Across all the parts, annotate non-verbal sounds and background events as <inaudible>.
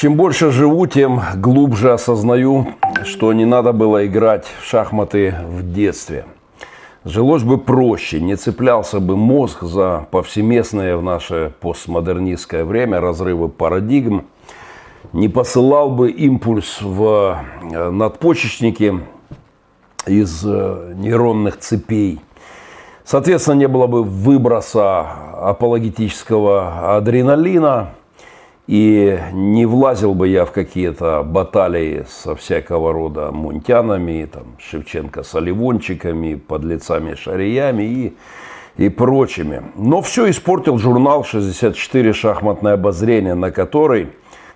Чем больше живу, тем глубже осознаю, что не надо было играть в шахматы в детстве. Жилось бы проще, не цеплялся бы мозг за повсеместные в наше постмодернистское время разрывы парадигм, не посылал бы импульс в э, надпочечники из э, нейронных цепей. Соответственно, не было бы выброса апологетического адреналина, и не влазил бы я в какие-то баталии со всякого рода мунтянами, там, Шевченко с оливончиками, подлецами шариями и, и прочими. Но все испортил журнал «64 шахматное обозрение», на который,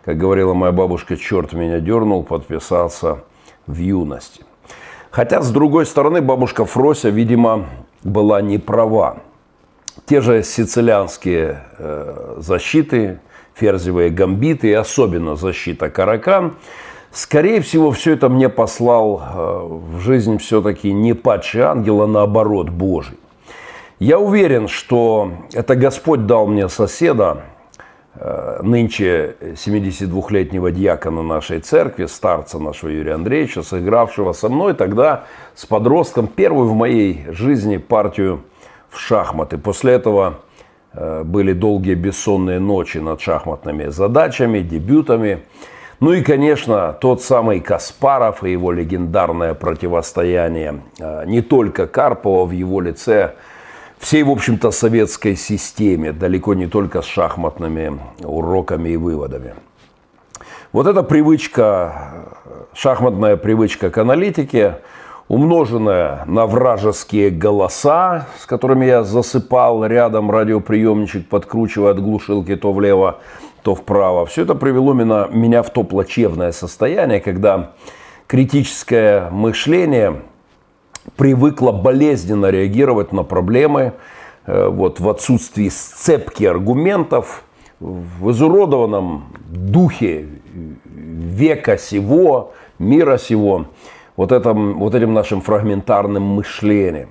как говорила моя бабушка, черт меня дернул, подписался в юности. Хотя, с другой стороны, бабушка Фрося, видимо, была не права. Те же сицилианские э, защиты – ферзевые гамбиты и особенно защита каракан. Скорее всего, все это мне послал э, в жизнь все-таки не падший ангел, а наоборот Божий. Я уверен, что это Господь дал мне соседа, э, нынче 72-летнего дьякона нашей церкви, старца нашего Юрия Андреевича, сыгравшего со мной тогда с подростком первую в моей жизни партию в шахматы. После этого были долгие бессонные ночи над шахматными задачами, дебютами. Ну и, конечно, тот самый Каспаров и его легендарное противостояние э, не только Карпова в его лице, всей, в общем-то, советской системе, далеко не только с шахматными уроками и выводами. Вот эта привычка, шахматная привычка к аналитике – умноженное на вражеские голоса, с которыми я засыпал рядом радиоприемничек, подкручивая от глушилки то влево, то вправо. Все это привело меня, меня в то плачевное состояние, когда критическое мышление привыкло болезненно реагировать на проблемы э, вот, в отсутствии сцепки аргументов, в изуродованном духе века сего, мира сего – вот, этом, вот этим нашим фрагментарным мышлением.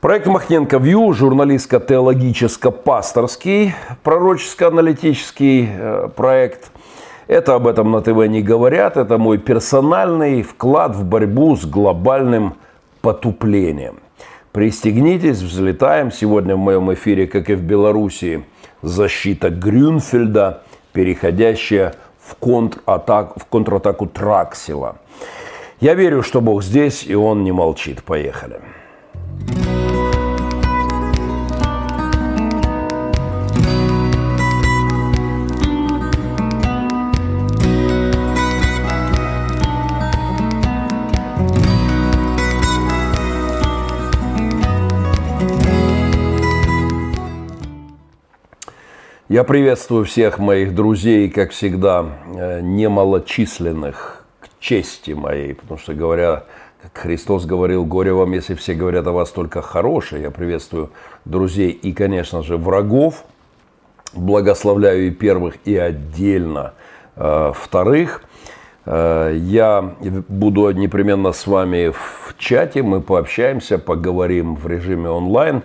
Проект Махненко Вью, журналистско-теологическо-пасторский, пророческо-аналитический э, проект. Это об этом на ТВ не говорят. Это мой персональный вклад в борьбу с глобальным потуплением. Пристегнитесь, взлетаем. Сегодня в моем эфире, как и в Беларуси, защита Грюнфельда, переходящая в, контратак, в контратаку Траксила – я верю, что Бог здесь, и Он не молчит. Поехали. Я приветствую всех моих друзей, как всегда, э, немалочисленных чести моей, потому что говоря, как Христос говорил, горе вам, если все говорят о вас только хорошее. Я приветствую друзей и, конечно же, врагов. Благословляю и первых, и отдельно э, вторых. Э, я буду непременно с вами в чате, мы пообщаемся, поговорим в режиме онлайн.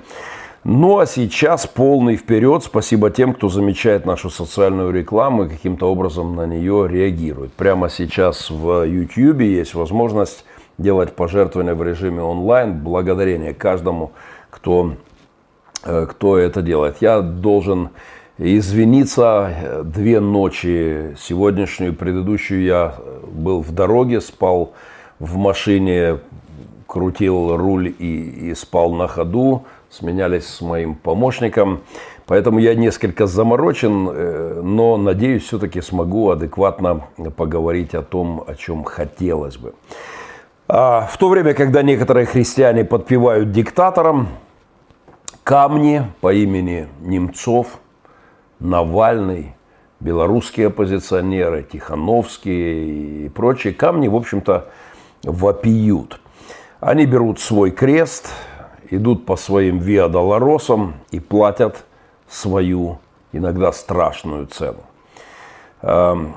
Ну а сейчас полный вперед. Спасибо тем, кто замечает нашу социальную рекламу и каким-то образом на нее реагирует. Прямо сейчас в YouTube есть возможность делать пожертвования в режиме онлайн. Благодарение каждому, кто, э, кто это делает. Я должен извиниться. Две ночи, сегодняшнюю, предыдущую, я был в дороге, спал в машине, крутил руль и, и спал на ходу сменялись с моим помощником. Поэтому я несколько заморочен, э, но надеюсь, все-таки смогу адекватно поговорить о том, о чем хотелось бы. А в то время, когда некоторые христиане подпевают диктаторам, камни по имени Немцов, Навальный, белорусские оппозиционеры, Тихановские и прочие камни, в общем-то, вопиют. Они берут свой крест – идут по своим виадолоросам и платят свою иногда страшную цену. Эм,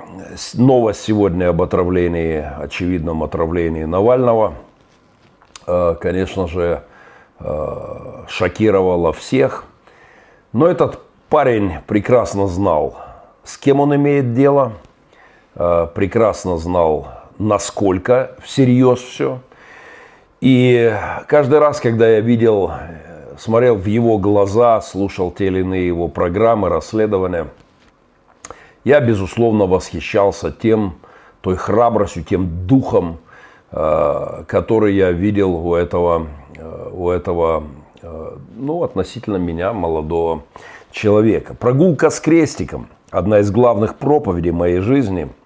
новость сегодня об отравлении, очевидном отравлении Навального, э, конечно же, э, шокировала всех. Но этот парень прекрасно знал, с кем он имеет дело, э, прекрасно знал, насколько всерьез все. И каждый раз, когда я видел, смотрел в его глаза, слушал те или иные его программы, расследования, я, безусловно, восхищался тем, той храбростью, тем духом, э, который я видел у этого, э, у этого ну, относительно меня, молодого человека. Прогулка с крестиком – одна из главных проповедей моей жизни –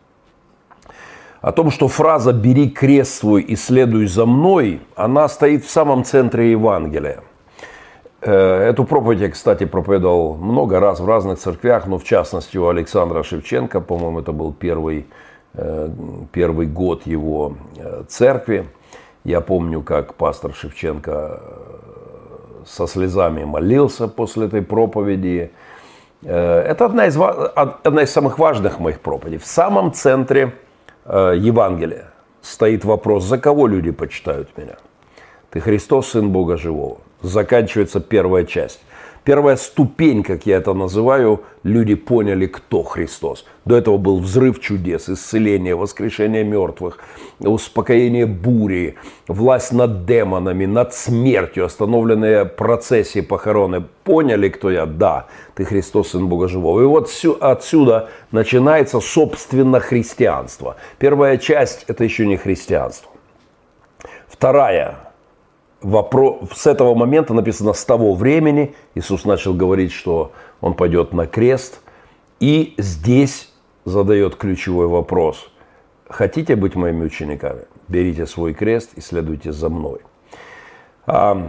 о том, что фраза «бери крест свой и следуй за мной», она стоит в самом центре Евангелия. Э, эту проповедь я, кстати, проповедовал много раз в разных церквях, но в частности у Александра Шевченко, по-моему, это был первый, э, первый год его э, церкви. Я помню, как пастор Шевченко со слезами молился после этой проповеди. Это одна из, одна из самых важных моих проповедей. В самом центре Евангелия стоит вопрос, за кого люди почитают меня? Ты Христос, Сын Бога Живого. Заканчивается первая часть. Первая ступень, как я это называю, люди поняли, кто Христос. До этого был взрыв чудес, исцеление, воскрешение мертвых, успокоение бури, власть над демонами, над смертью, остановленные процессии похороны. Поняли, кто я? Да, ты Христос, Сын Бога Живого. И вот отсюда начинается, собственно, христианство. Первая часть – это еще не христианство. Вторая вопрос, с этого момента написано «с того времени» Иисус начал говорить, что Он пойдет на крест. И здесь задает ключевой вопрос. Хотите быть моими учениками? Берите свой крест и следуйте за мной. А,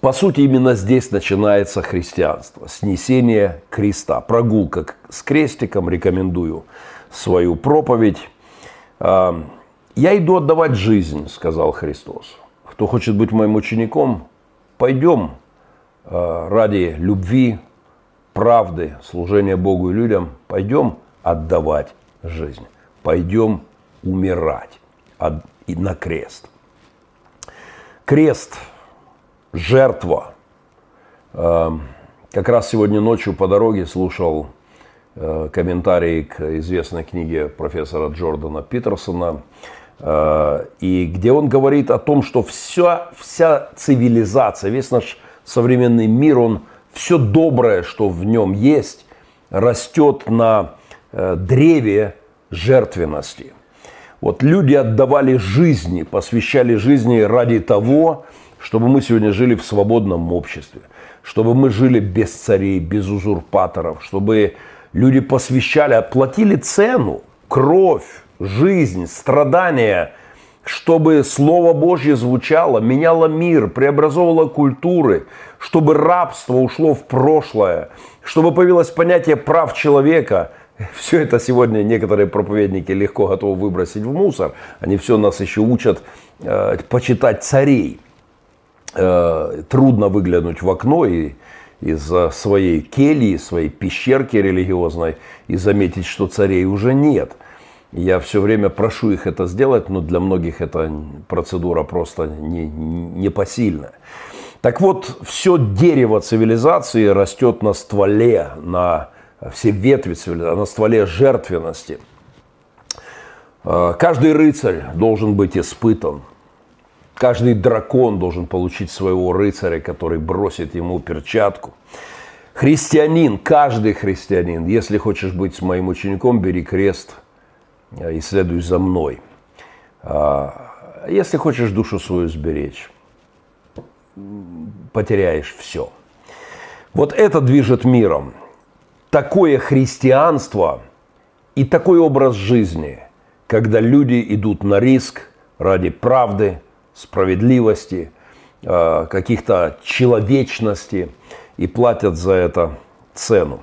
по сути, именно здесь начинается христианство. Снесение креста. Прогулка с крестиком. Рекомендую свою проповедь. А, «Я иду отдавать жизнь», сказал Христос кто хочет быть моим учеником, пойдем э, ради любви, правды, служения Богу и людям, пойдем отдавать жизнь, пойдем умирать на крест. Крест, жертва. Э, как раз сегодня ночью по дороге слушал э, комментарии к известной книге профессора Джордана Питерсона и где он говорит о том, что вся, вся цивилизация, весь наш современный мир, он все доброе, что в нем есть, растет на э, древе жертвенности. Вот люди отдавали жизни, посвящали жизни ради того, чтобы мы сегодня жили в свободном обществе, чтобы мы жили без царей, без узурпаторов, чтобы люди посвящали, оплатили цену, кровь, жизнь, страдания, чтобы Слово Божье звучало, меняло мир, преобразовывало культуры, чтобы рабство ушло в прошлое, чтобы появилось понятие прав человека. <laughs> Все это сегодня некоторые проповедники легко готовы выбросить в мусор. Они все нас еще учат э, почитать царей. Э, трудно выглянуть в окно и из своей кельи, своей пещерки религиозной и заметить, что царей уже нет – я все время прошу их это сделать, но для многих эта процедура просто не, непосильная. Так вот, все дерево цивилизации растет на стволе, на все ветви цивилизации, на стволе жертвенности. А, каждый рыцарь должен быть испытан. Каждый дракон должен получить своего рыцаря, который бросит ему перчатку. Христианин, каждый христианин, если хочешь быть моим учеником, бери крест – Э, и следуй за мной. А, если хочешь душу свою сберечь, потеряешь все. Вот это движет миром. Такое христианство и такой образ жизни, когда люди идут на риск ради правды, справедливости, э, каких-то человечности и платят за это цену.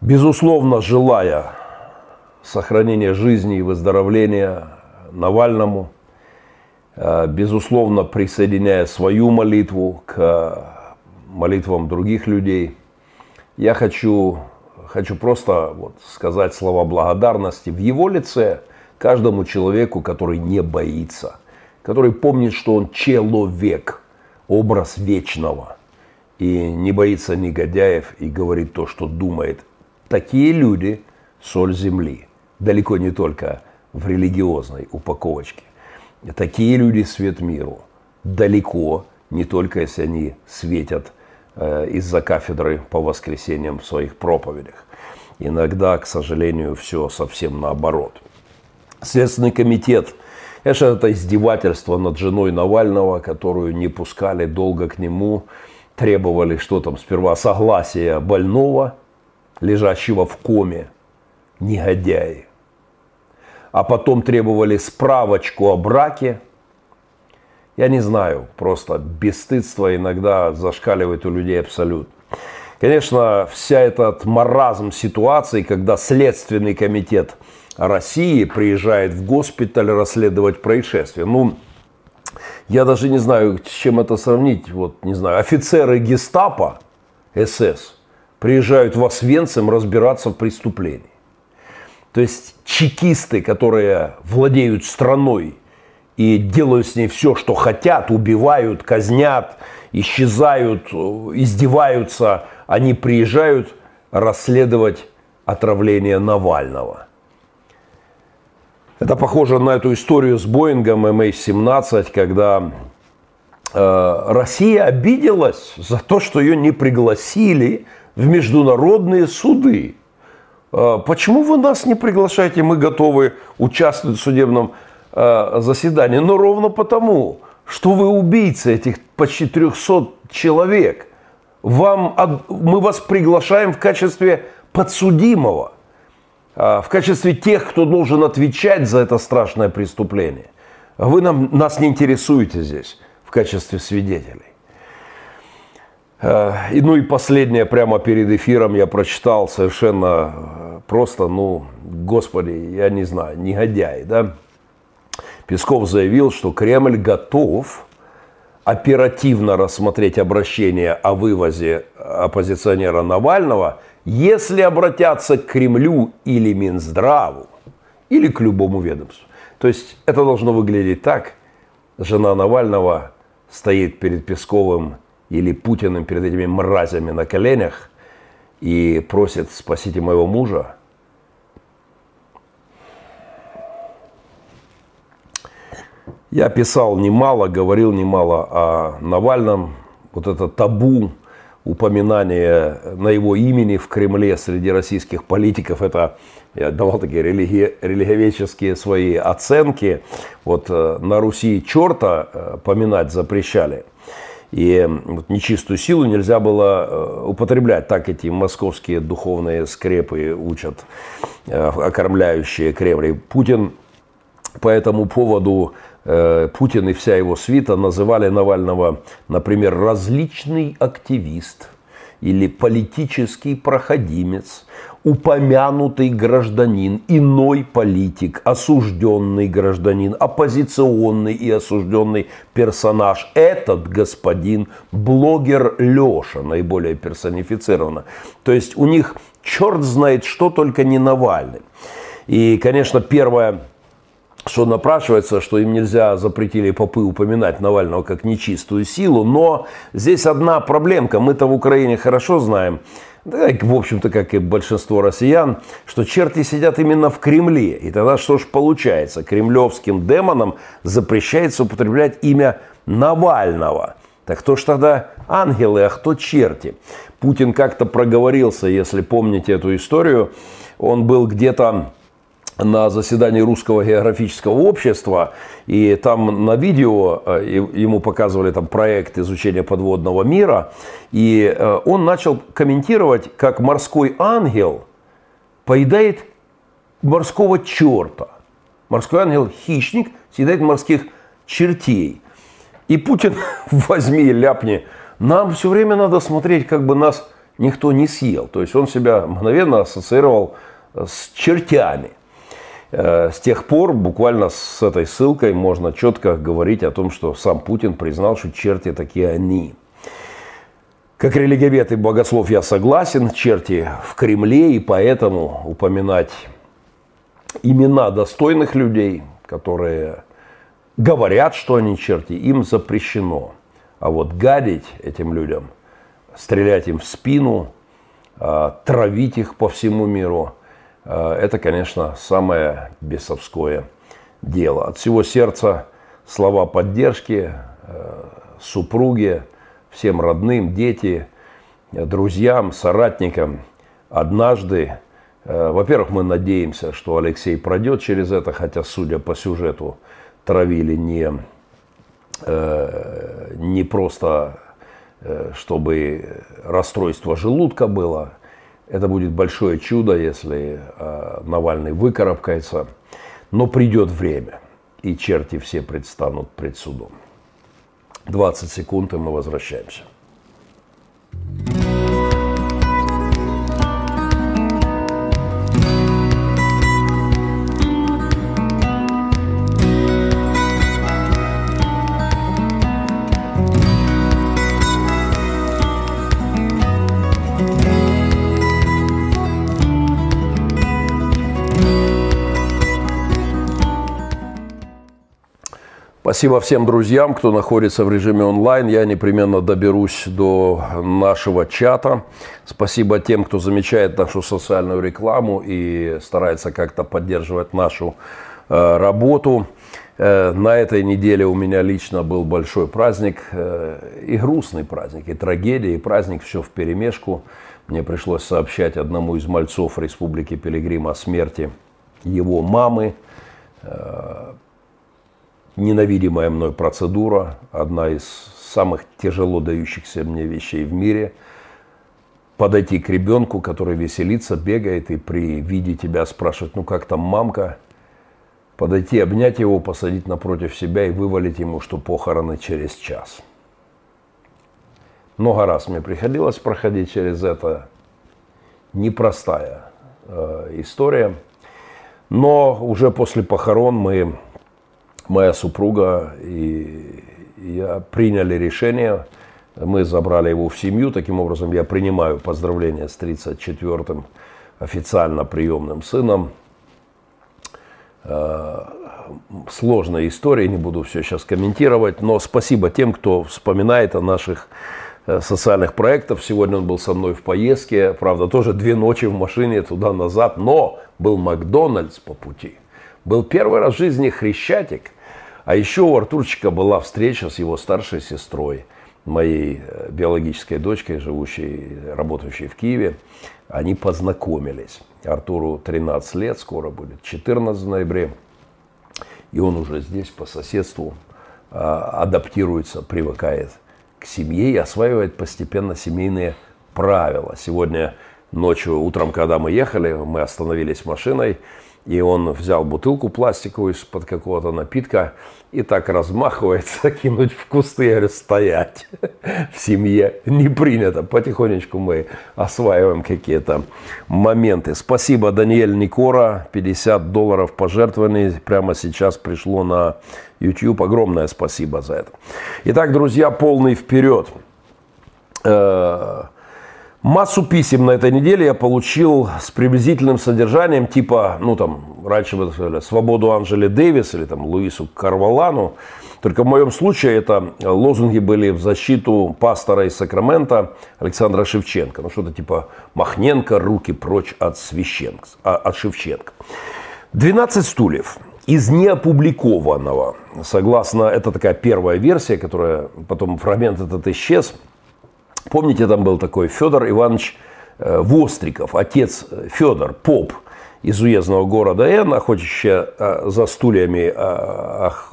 Безусловно, желая сохранения жизни и выздоровления Навальному, э, безусловно, присоединяя свою молитву к молитвам других людей. Я хочу, хочу просто вот сказать слова благодарности в его лице каждому человеку, который не боится, который помнит, что он человек, образ вечного, и не боится негодяев и говорит то, что думает. Такие люди – соль земли. Далеко не только в религиозной упаковочке. Такие люди свет миру. Далеко не только если они светят э, из-за кафедры по воскресеньям в своих проповедях. Иногда, к сожалению, все совсем наоборот. Следственный комитет – Конечно, это издевательство над женой Навального, которую не пускали долго к нему, требовали, что там, сперва согласия больного, лежащего в коме, негодяи. А потом требовали справочку о браке. Я не знаю, просто бесстыдство иногда зашкаливает у людей абсолютно. Конечно, вся этот маразм ситуации, когда Следственный комитет России приезжает в госпиталь расследовать происшествие. Ну, я даже не знаю, с чем это сравнить. Вот, не знаю, офицеры гестапо, СС, приезжают в Освенцим разбираться в преступлении. То есть чекисты, которые владеют страной и делают с ней все, что хотят, убивают, казнят, исчезают, издеваются, они приезжают расследовать отравление Навального. Это похоже на эту историю с Боингом MH17, когда э, Россия обиделась за то, что ее не пригласили в международные суды. Э, почему вы нас не приглашаете? Мы готовы участвовать в судебном э, заседании. Но ровно потому, что вы убийцы этих почти 300 человек. Вам, мы вас приглашаем в качестве подсудимого – а, в качестве тех, кто должен отвечать за это страшное преступление. Вы нам, нас не интересуете здесь в качестве свидетелей. А, и, ну и последнее, прямо перед эфиром я прочитал совершенно э, просто, ну, господи, я не знаю, негодяй, да. Песков заявил, что Кремль готов оперативно рассмотреть обращение о вывозе оппозиционера Навального если обратятся к Кремлю или Минздраву, или к любому ведомству. То есть это должно выглядеть так. Жена Навального стоит перед Песковым или Путиным, перед этими мразями на коленях и просит «спасите моего мужа». Я писал немало, говорил немало о Навальном. Вот это табу упоминание на его имени в Кремле среди российских политиков. Это я давал такие религи, религиоведческие свои оценки. Вот э, на Руси черта э, поминать запрещали. И вот нечистую силу нельзя было э, употреблять. Так эти московские духовные скрепы учат, окормляющие Кремль. И Путин по этому поводу Э, Путин и вся его свита называли Навального, например, различный активист или политический проходимец, упомянутый гражданин, иной политик, осужденный гражданин, оппозиционный и осужденный персонаж. Этот господин блогер Леша, наиболее персонифицированно. То есть у них черт знает что, только не Навальный. И, конечно, первое что напрашивается, что им нельзя запретили попы упоминать Навального как нечистую силу, но здесь одна проблемка, мы-то в Украине хорошо знаем, да, в общем-то, как и большинство россиян, что черти сидят именно в Кремле. И тогда что ж получается? Кремлевским демонам запрещается употреблять имя Навального. Так кто ж тогда ангелы, а кто черти? Путин как-то проговорился, если помните эту историю. Он был где-то на заседании Русского географического общества, и там на видео э, ему показывали там проект изучения подводного мира, и э, он начал комментировать, как морской ангел поедает морского черта. Морской ангел – хищник, съедает морских чертей. И Путин, <laughs> возьми ляпни, нам все время надо смотреть, как бы нас никто не съел. То есть он себя мгновенно ассоциировал с чертями. Э, с тех пор буквально с этой ссылкой можно четко говорить о том, что сам Путин признал, что черти такие они. Как религиовед и богослов я согласен, черти в Кремле, и поэтому упоминать имена достойных людей, которые говорят, что они черти, им запрещено. А вот гадить этим людям, стрелять им в спину, э, травить их по всему миру – это, конечно, самое бесовское дело. От всего сердца слова поддержки супруге, всем родным, дети, друзьям, соратникам. Однажды, во-первых, мы надеемся, что Алексей пройдет через это, хотя, судя по сюжету, травили не, не просто Э, чтобы расстройство желудка было. Это будет большое чудо, если э, Навальный выкарабкается. Но придет время, и черти все предстанут пред судом. 20 секунд, и мы возвращаемся. Спасибо всем друзьям, кто находится в режиме онлайн. Я непременно доберусь до нашего чата. Спасибо тем, кто замечает нашу социальную рекламу и старается как-то поддерживать нашу э, работу. Э, на этой неделе у меня лично был большой праздник, э, и грустный праздник, и трагедия, и праздник, все в перемешку. Мне пришлось сообщать одному из мальцов Республики Пилигрим о смерти его мамы ненавидимая мной процедура, одна из самых тяжело дающихся мне вещей в мире. Подойти к ребенку, который веселится, бегает и при виде тебя спрашивает, ну как там мамка? Подойти, обнять его, посадить напротив себя и вывалить ему, что похороны через час. Много раз мне приходилось проходить через это. Непростая э, история. Но уже после похорон мы моя супруга и я приняли решение, мы забрали его в семью, таким образом я принимаю поздравления с 34-м официально приемным сыном. Э, сложная история, не буду все сейчас комментировать, но спасибо тем, кто вспоминает о наших э, социальных проектах. Сегодня он был со мной в поездке, правда, тоже две ночи в машине туда-назад, но был Макдональдс по пути. Был первый раз в жизни Хрещатик – а еще у Артурчика была встреча с его старшей сестрой, моей э, биологической дочкой, живущей, работающей в Киеве. Они познакомились. Артуру 13 лет, скоро будет 14 ноября. И он уже здесь по соседству а, адаптируется, привыкает к семье и осваивает постепенно семейные правила. Сегодня ночью, утром, когда мы ехали, мы остановились машиной, и он взял бутылку пластиковую из-под какого-то напитка и так размахивается, <laughs> кинуть в кусты, я говорю, стоять <laughs> в семье. Не принято. Потихонечку мы осваиваем какие-то моменты. Спасибо, Даниэль Никора. 50 долларов пожертвований прямо сейчас пришло на YouTube. Огромное спасибо за это. Итак, друзья, полный вперед. Массу писем на этой неделе я получил с приблизительным содержанием, типа, ну там, раньше бы сказали, свободу Анжели Дэвис или там Луису Карвалану. Только в моем случае это лозунги были в защиту пастора из Сакрамента Александра Шевченко. Ну что-то типа «Махненко, руки прочь от, священк, а, от Шевченко». 12 стульев из неопубликованного, согласно, это такая первая версия, которая потом фрагмент этот исчез – Помните, там был такой Федор Иванович э, Востриков, отец э, Федор, поп из уездного города Н, охотящий э, за стульями,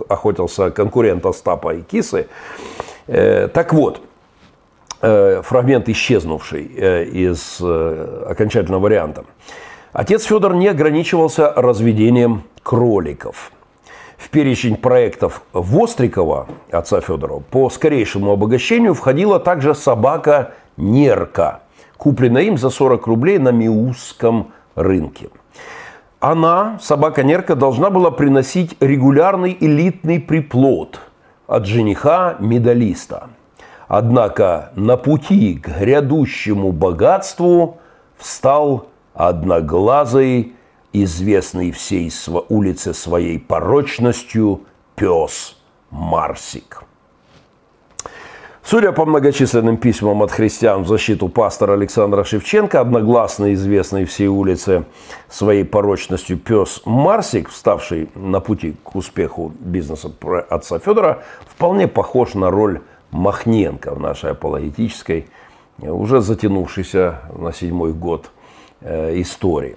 охотился конкурент Остапа и Кисы. Так вот, фрагмент исчезнувший из окончательного варианта. Отец Федор не ограничивался разведением кроликов – в перечень проектов Вострикова, отца Федорова, по скорейшему обогащению входила также собака Нерка, купленная им за 40 рублей на Миусском рынке. Она, собака Нерка, должна была приносить регулярный элитный приплод от жениха-медалиста. Однако на пути к грядущему богатству встал одноглазый известный всей улице своей порочностью пес Марсик. Судя по многочисленным письмам от христиан в защиту пастора Александра Шевченко, одногласно известный всей улице своей порочностью пес Марсик, вставший на пути к успеху бизнеса отца Федора, вполне похож на роль Махненко в нашей апологетической, уже затянувшейся на седьмой год э, истории.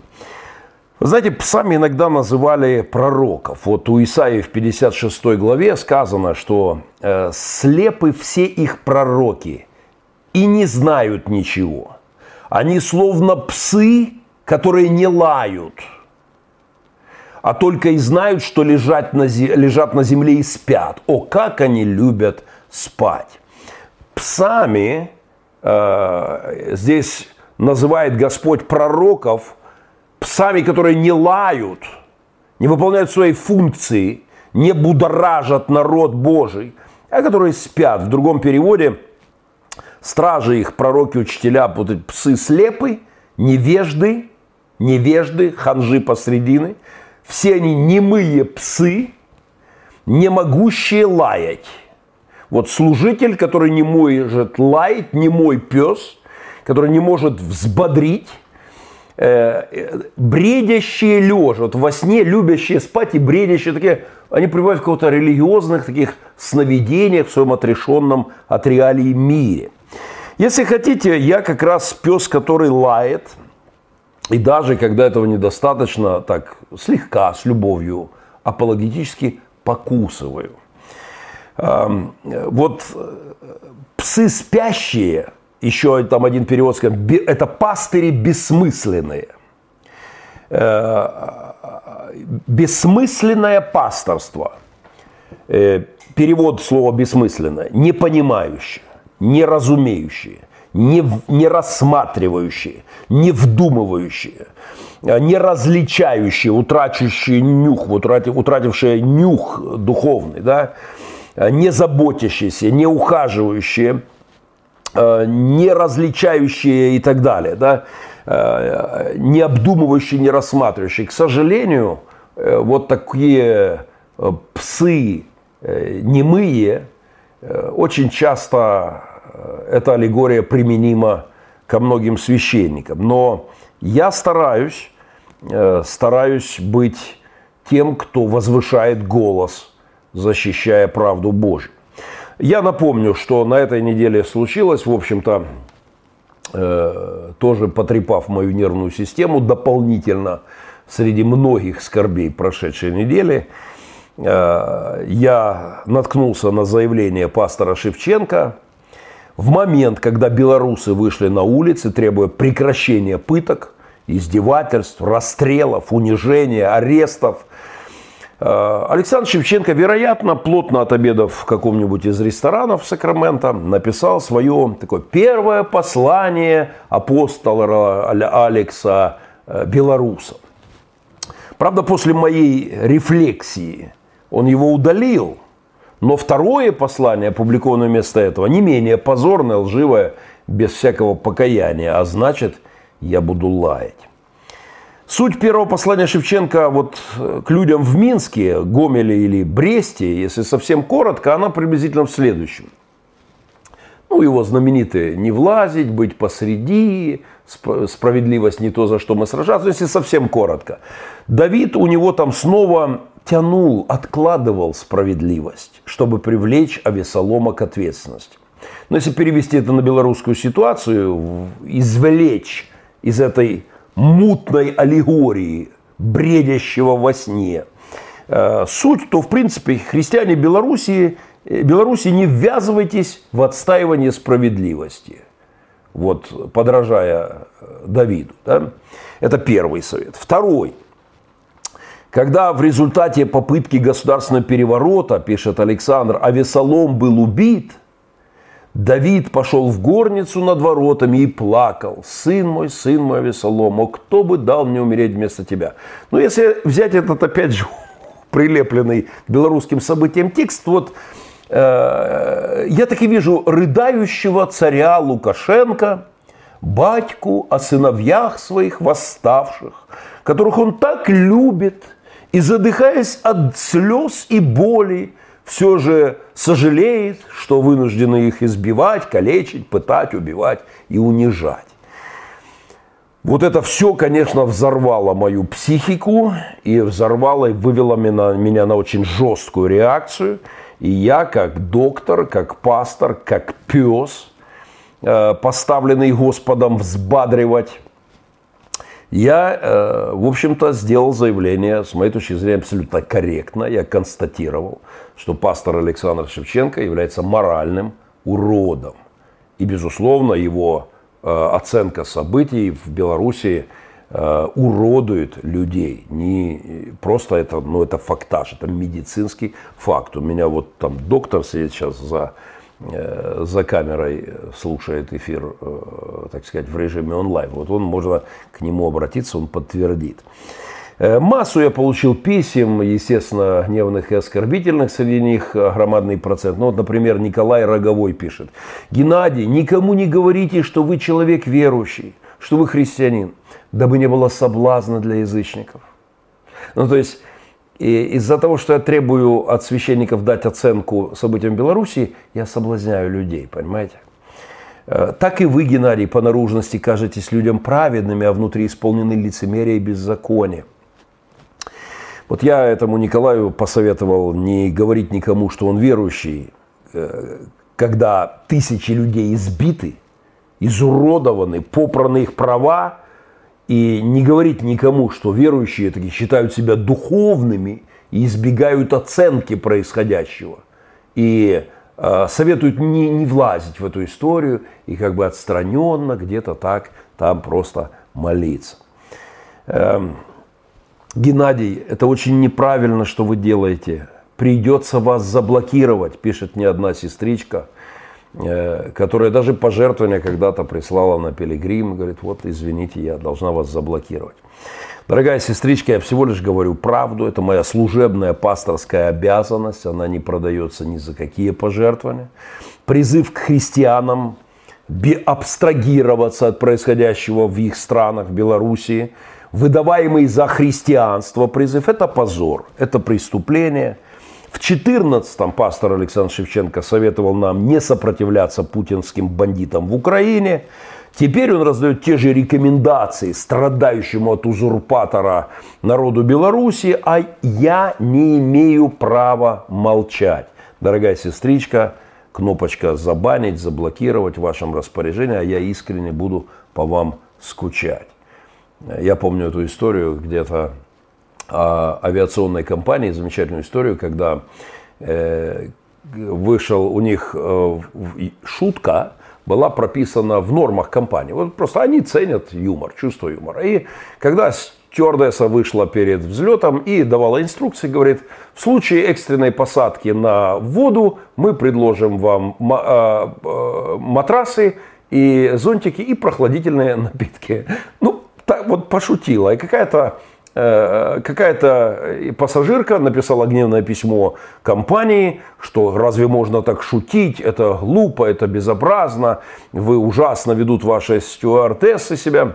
Знаете, псами иногда называли пророков. Вот у Исаии в 56 главе сказано, что э, слепы все их пророки и не знают ничего. Они словно псы, которые не лают, а только и знают, что лежат на, лежат на земле и спят. О, как они любят спать. Псами э, здесь называет Господь пророков – псами, которые не лают, не выполняют свои функции, не будоражат народ Божий, а которые спят. В другом переводе стражи их, пророки, учителя, будут псы слепы, невежды, невежды, ханжи посредины. Все они немые псы, не могущие лаять. Вот служитель, который не может лаять, не мой пес, который не может взбодрить, бредящие лежа, вот во сне любящие спать и бредящие такие, они пребывают в какого-то религиозных таких сновидениях в своем отрешенном от реалий мире. Если хотите, я как раз пес, который лает, и даже когда этого недостаточно, так слегка, с любовью, апологетически покусываю. Вот э, псы спящие, еще там один перевод это пастыри бессмысленные. Э, бессмысленное пасторство. Э, перевод слова бессмысленное. Не понимающее, не не, рассматривающие, не вдумывающие, э, не различающие, утратившие нюх, утратившие нюх духовный, да, не заботящиеся, не ухаживающие – Э, не различающие и так далее, да, э, не обдумывающие, не рассматривающие. К сожалению, э, вот такие псы немые, очень часто эта аллегория применима ко многим священникам. Но я стараюсь, стараюсь быть тем, кто возвышает голос, защищая правду Божью. Я напомню, что на этой неделе случилось, в общем-то, э, тоже потрепав мою нервную систему дополнительно среди многих скорбей прошедшей недели, э, я наткнулся на заявление пастора Шевченко. В момент, когда белорусы вышли на улицы, требуя прекращения пыток, издевательств, расстрелов, унижения, арестов – Александр Шевченко, вероятно, плотно от обедов в каком-нибудь из ресторанов Сакрамента написал свое такое первое послание апостола Алекса э, Белоруса. Правда, после моей рефлексии он его удалил, но второе послание, опубликованное вместо этого, не менее позорное, лживое, без всякого покаяния, а значит, я буду лаять. Суть первого послания Шевченко вот э, к людям в Минске, Гомеле или Бресте, если совсем коротко, она приблизительно в следующем. Ну, его знаменитые «не влазить», «быть посреди», «справедливость не то, за что мы сражаться», если совсем коротко. Давид у него там снова тянул, откладывал справедливость, чтобы привлечь Авесолома к ответственности. Но если перевести это на белорусскую ситуацию, извлечь из этой мутной аллегории, бредящего во сне. Э, суть, то, в принципе, христиане Белоруссии, э, Беларуси не ввязывайтесь в отстаивание справедливости. Вот, подражая э, Давиду. Да? Это первый совет. Второй. Когда в результате попытки государственного переворота, пишет Александр, Авесолом был убит – Давид пошел в горницу над воротами и плакал. «Сын мой, сын мой, Авесолом, о, кто бы дал мне умереть вместо тебя?» Но если взять этот, опять же, <laughs> прилепленный белорусским событиям текст, вот э, я так и вижу рыдающего царя Лукашенко, батьку о сыновьях своих восставших, которых он так любит, и задыхаясь от слез и боли, все же сожалеет, что вынуждены их избивать, калечить, пытать, убивать и унижать. Вот это все, конечно, взорвало мою психику и взорвало и вывело меня, меня на очень жесткую реакцию. И я, как доктор, как пастор, как пес, э, поставленный Господом взбадривать, я, э, в общем-то, сделал заявление, с моей точки зрения, абсолютно корректно. Я констатировал, что пастор Александр Шевченко является моральным уродом. И, безусловно, его э, оценка событий в Беларуси э, уродует людей. Не просто это, ну, это фактаж, это медицинский факт. У меня вот там доктор сидит сейчас за за камерой слушает эфир, э, так сказать, в режиме онлайн. Вот он, можно к нему обратиться, он подтвердит. Э, массу я получил писем, естественно, гневных и оскорбительных, среди них громадный процент. Ну, вот, например, Николай Роговой пишет. Геннадий, никому не говорите, что вы человек верующий, что вы христианин, дабы не было соблазна для язычников. Ну, то есть, и из-за того, что я требую от священников дать оценку событиям Беларуси, я соблазняю людей, понимаете? Э, так и вы, Геннадий, по наружности кажетесь людям праведными, а внутри исполнены лицемерие и беззаконие. Вот я этому Николаю посоветовал не говорить никому, что он верующий, э, когда тысячи людей избиты, изуродованы, попраны их права, и не говорить никому, что верующие таки считают себя духовными и избегают оценки происходящего. И э, советуют не, не влазить в эту историю и как бы отстраненно где-то так там просто молиться. Эм, Геннадий, это очень неправильно, что вы делаете. Придется вас заблокировать, пишет мне одна сестричка – которая даже пожертвования когда-то прислала на Пилигрим, говорит, вот извините, я должна вас заблокировать. Дорогая сестричка, я всего лишь говорю правду, это моя служебная пасторская обязанность, она не продается ни за какие пожертвования. Призыв к христианам абстрагироваться от происходящего в их странах, в Белоруссии, выдаваемый за христианство призыв, это позор, это преступление – в 14-м пастор Александр Шевченко советовал нам не сопротивляться путинским бандитам в Украине. Теперь он раздает те же рекомендации страдающему от узурпатора народу Беларуси, а я не имею права молчать. Дорогая сестричка, кнопочка «Забанить», «Заблокировать» в вашем распоряжении, а я искренне буду по вам скучать. Я помню эту историю где-то авиационной компании, замечательную историю, когда э, вышел у них э, шутка, была прописана в нормах компании. Вот просто они ценят юмор, чувство юмора. И когда стюардесса вышла перед взлетом и давала инструкции, говорит, в случае экстренной посадки на воду мы предложим вам а, а, матрасы и зонтики и прохладительные <laughs> напитки. Ну, так вот пошутила. И какая-то Э, какая-то пассажирка написала гневное письмо компании, что разве можно так шутить, это глупо, это безобразно, вы ужасно ведут ваши стюардессы себя.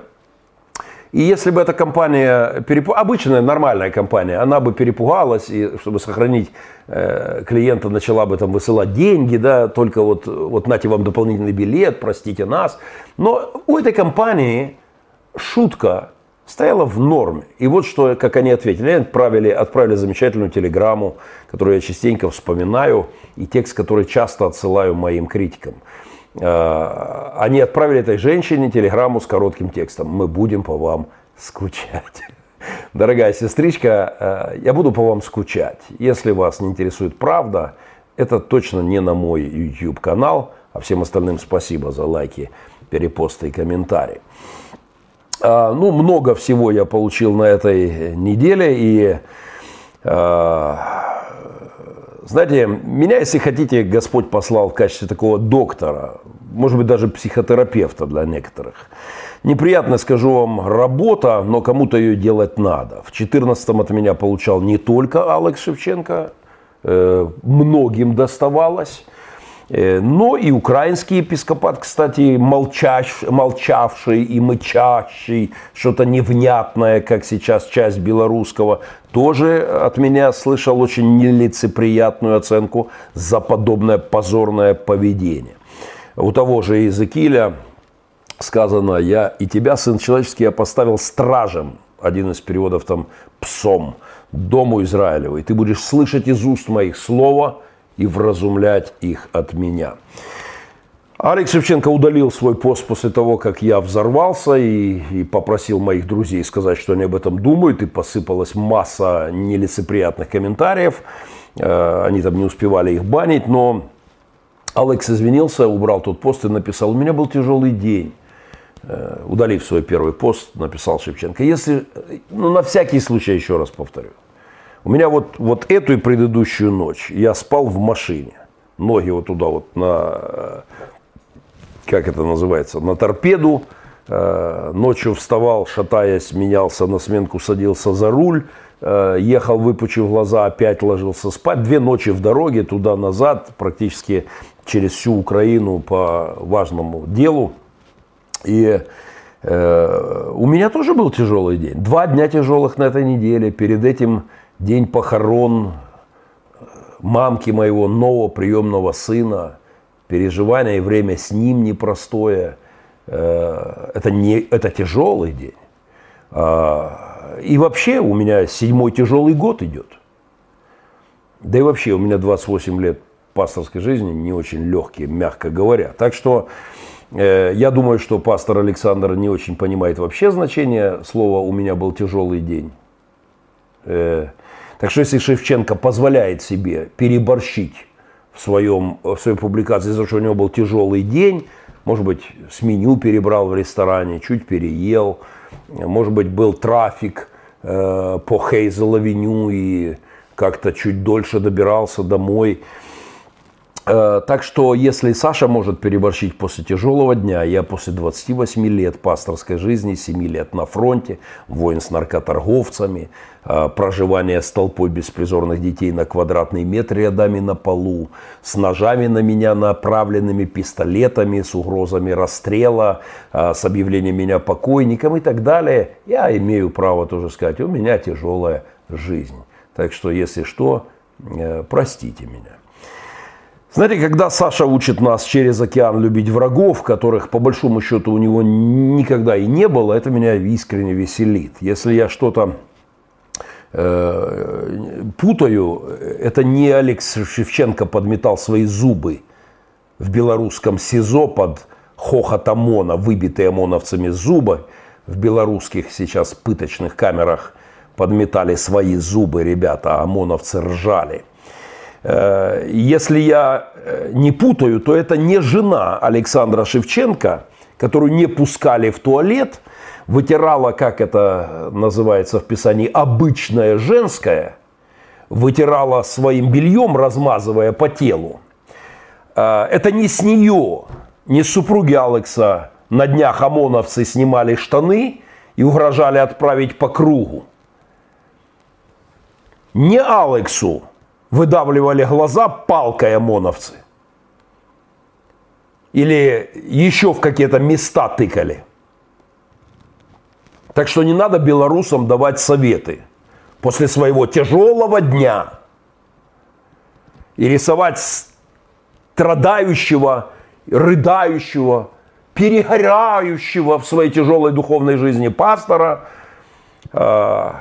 И если бы эта компания, обычная нормальная компания, она бы перепугалась, и чтобы сохранить э, клиента, начала бы там высылать деньги, да, только вот, вот нате вам дополнительный билет, простите нас. Но у этой компании шутка стояла в норме. И вот что, как они ответили. Они отправили, отправили замечательную телеграмму, которую я частенько вспоминаю, и текст, который часто отсылаю моим критикам. А, они отправили этой женщине телеграмму с коротким текстом. Мы будем по вам скучать. <laughs> Дорогая сестричка, а, я буду по вам скучать. Если вас не интересует правда, это точно не на мой YouTube канал. А всем остальным спасибо за лайки, перепосты и комментарии. А, ну, много всего я получил на этой неделе. И, а, знаете, меня, если хотите, Господь послал в качестве такого доктора, может быть, даже психотерапевта для некоторых. Неприятно, скажу вам, работа, но кому-то ее делать надо. В 14-м от меня получал не только Алекс Шевченко, э, многим доставалось. Э, но и украинский епископат, кстати, молчащ, молчавший и мычащий, что-то невнятное, как сейчас часть белорусского, тоже от меня слышал очень нелицеприятную оценку за подобное позорное поведение. У того же Иезекииля сказано, я и тебя, сын человеческий, я поставил стражем, один из переводов там псом, дому Израилеву, и ты будешь слышать из уст моих слова и вразумлять их от меня. Алекс Шевченко удалил свой пост после того, как я взорвался и, и попросил моих друзей сказать, что они об этом думают, и посыпалась масса нелицеприятных комментариев. Э, они там не успевали их банить, но Алекс извинился, убрал тот пост и написал, у меня был тяжелый день. Э, удалив свой первый пост, написал Шевченко. Если, ну, на всякий случай еще раз повторю. У меня вот, вот эту и предыдущую ночь я спал в машине. Ноги вот туда вот на, э, как это называется, на торпеду. Э, ночью вставал, шатаясь, менялся на сменку, садился за руль. Ехал, выпучив глаза, опять ложился спать. Две ночи в дороге туда-назад, практически через всю Украину по важному делу. И э, у меня тоже был тяжелый день. Два дня тяжелых на этой неделе. Перед этим день похорон э, мамки моего нового приемного сына. Переживание и время с ним непростое. Э, это, не, это тяжелый день. А, и вообще у меня седьмой тяжелый год идет. Да и вообще у меня 28 лет пасторской жизни не очень легкие, мягко говоря. Так что Э, я думаю, что пастор Александр не очень понимает вообще значение слова «у меня был тяжелый день». Э, так что если Шевченко позволяет себе переборщить в, своем, в своей публикации, за что у него был тяжелый день, может быть, с меню перебрал в ресторане, чуть переел, может быть, был трафик э, по Хейзел-авеню и как-то чуть дольше добирался домой – Э, так что, если Саша может переборщить после тяжелого дня, я после 28 лет пасторской жизни, 7 лет на фронте, воин с наркоторговцами, э, проживание с толпой беспризорных детей на квадратный метр рядами на полу, с ножами на меня направленными, пистолетами, с угрозами расстрела, э, с объявлением меня покойником и так далее, я имею право тоже сказать, у меня тяжелая жизнь. Так что, если что, простите меня. Знаете, когда Саша учит нас через океан любить врагов, которых по большому счету у него никогда и не было, это меня искренне веселит. Если я что-то э, путаю, это не Алекс Шевченко подметал свои зубы в белорусском СИЗО под хохот ОМОНа, выбитые ОМОНовцами зубы. В белорусских сейчас пыточных камерах подметали свои зубы ребята, а ОМОНовцы ржали – если я э, не путаю, то это не жена Александра Шевченко, которую не пускали в туалет, вытирала, как это называется в Писании, обычное женское, вытирала своим бельем, размазывая по телу. Э, это не с нее, не с супруги Алекса на днях ОМОНовцы снимали штаны и угрожали отправить по кругу. Не Алексу, выдавливали глаза палкой ОМОНовцы. Или еще в какие-то места тыкали. Так что не надо белорусам давать советы после своего тяжелого дня и рисовать страдающего, рыдающего, перегоряющего в своей тяжелой духовной жизни пастора, э,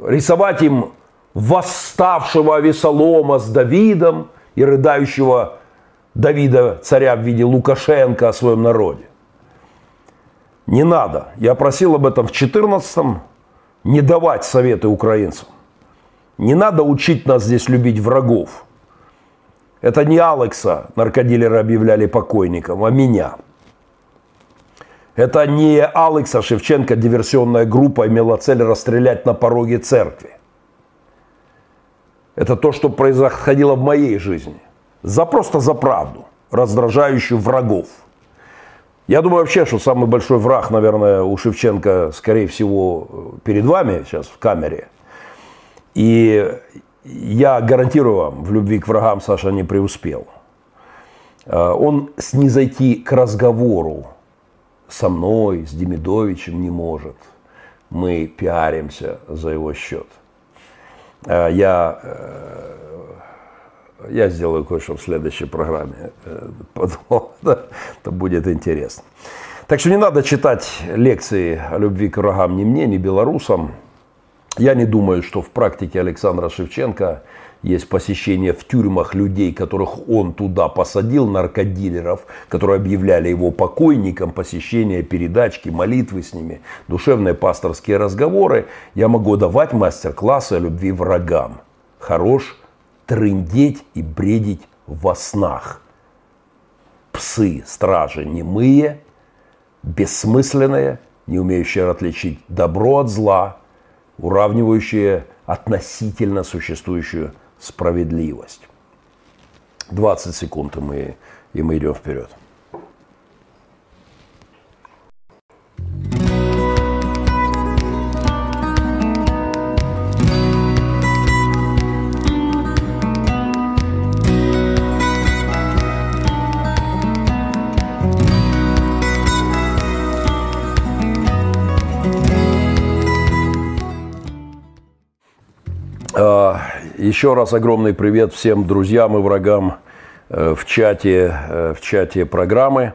рисовать им восставшего Авесолома с Давидом и рыдающего Давида, царя в виде Лукашенко о своем народе. Не надо. Я просил об этом в 14-м. Не давать советы украинцам. Не надо учить нас здесь любить врагов. Это не Алекса наркодилеры объявляли покойником, а меня. Это не Алекса Шевченко диверсионная группа имела цель расстрелять на пороге церкви. Это то, что происходило в моей жизни. За просто за правду, раздражающую врагов. Я думаю вообще, что самый большой враг, наверное, у Шевченко, скорее всего, перед вами сейчас в камере. И я гарантирую вам, в любви к врагам Саша не преуспел. он снизойти к разговору со мной, с Демидовичем не может. Мы пиаримся за его счет. Я, я сделаю кое-что в следующей программе. Подумал, <laughs> это будет интересно. Так что не надо читать лекции о любви к врагам ни мне, ни белорусам. Я не думаю, что в практике Александра Шевченко есть посещение в тюрьмах людей, которых он туда посадил, наркодилеров, которые объявляли его покойником, посещение передачки, молитвы с ними, душевные пасторские разговоры. Я могу давать мастер-классы о любви врагам. Хорош трындеть и бредить во снах. Псы, стражи немые, бессмысленные, не умеющие отличить добро от зла, уравнивающие относительно существующую справедливость. 20 секунд, и мы, и мы идем вперед. Еще раз огромный привет всем друзьям и врагам э, в чате, э, в чате программы.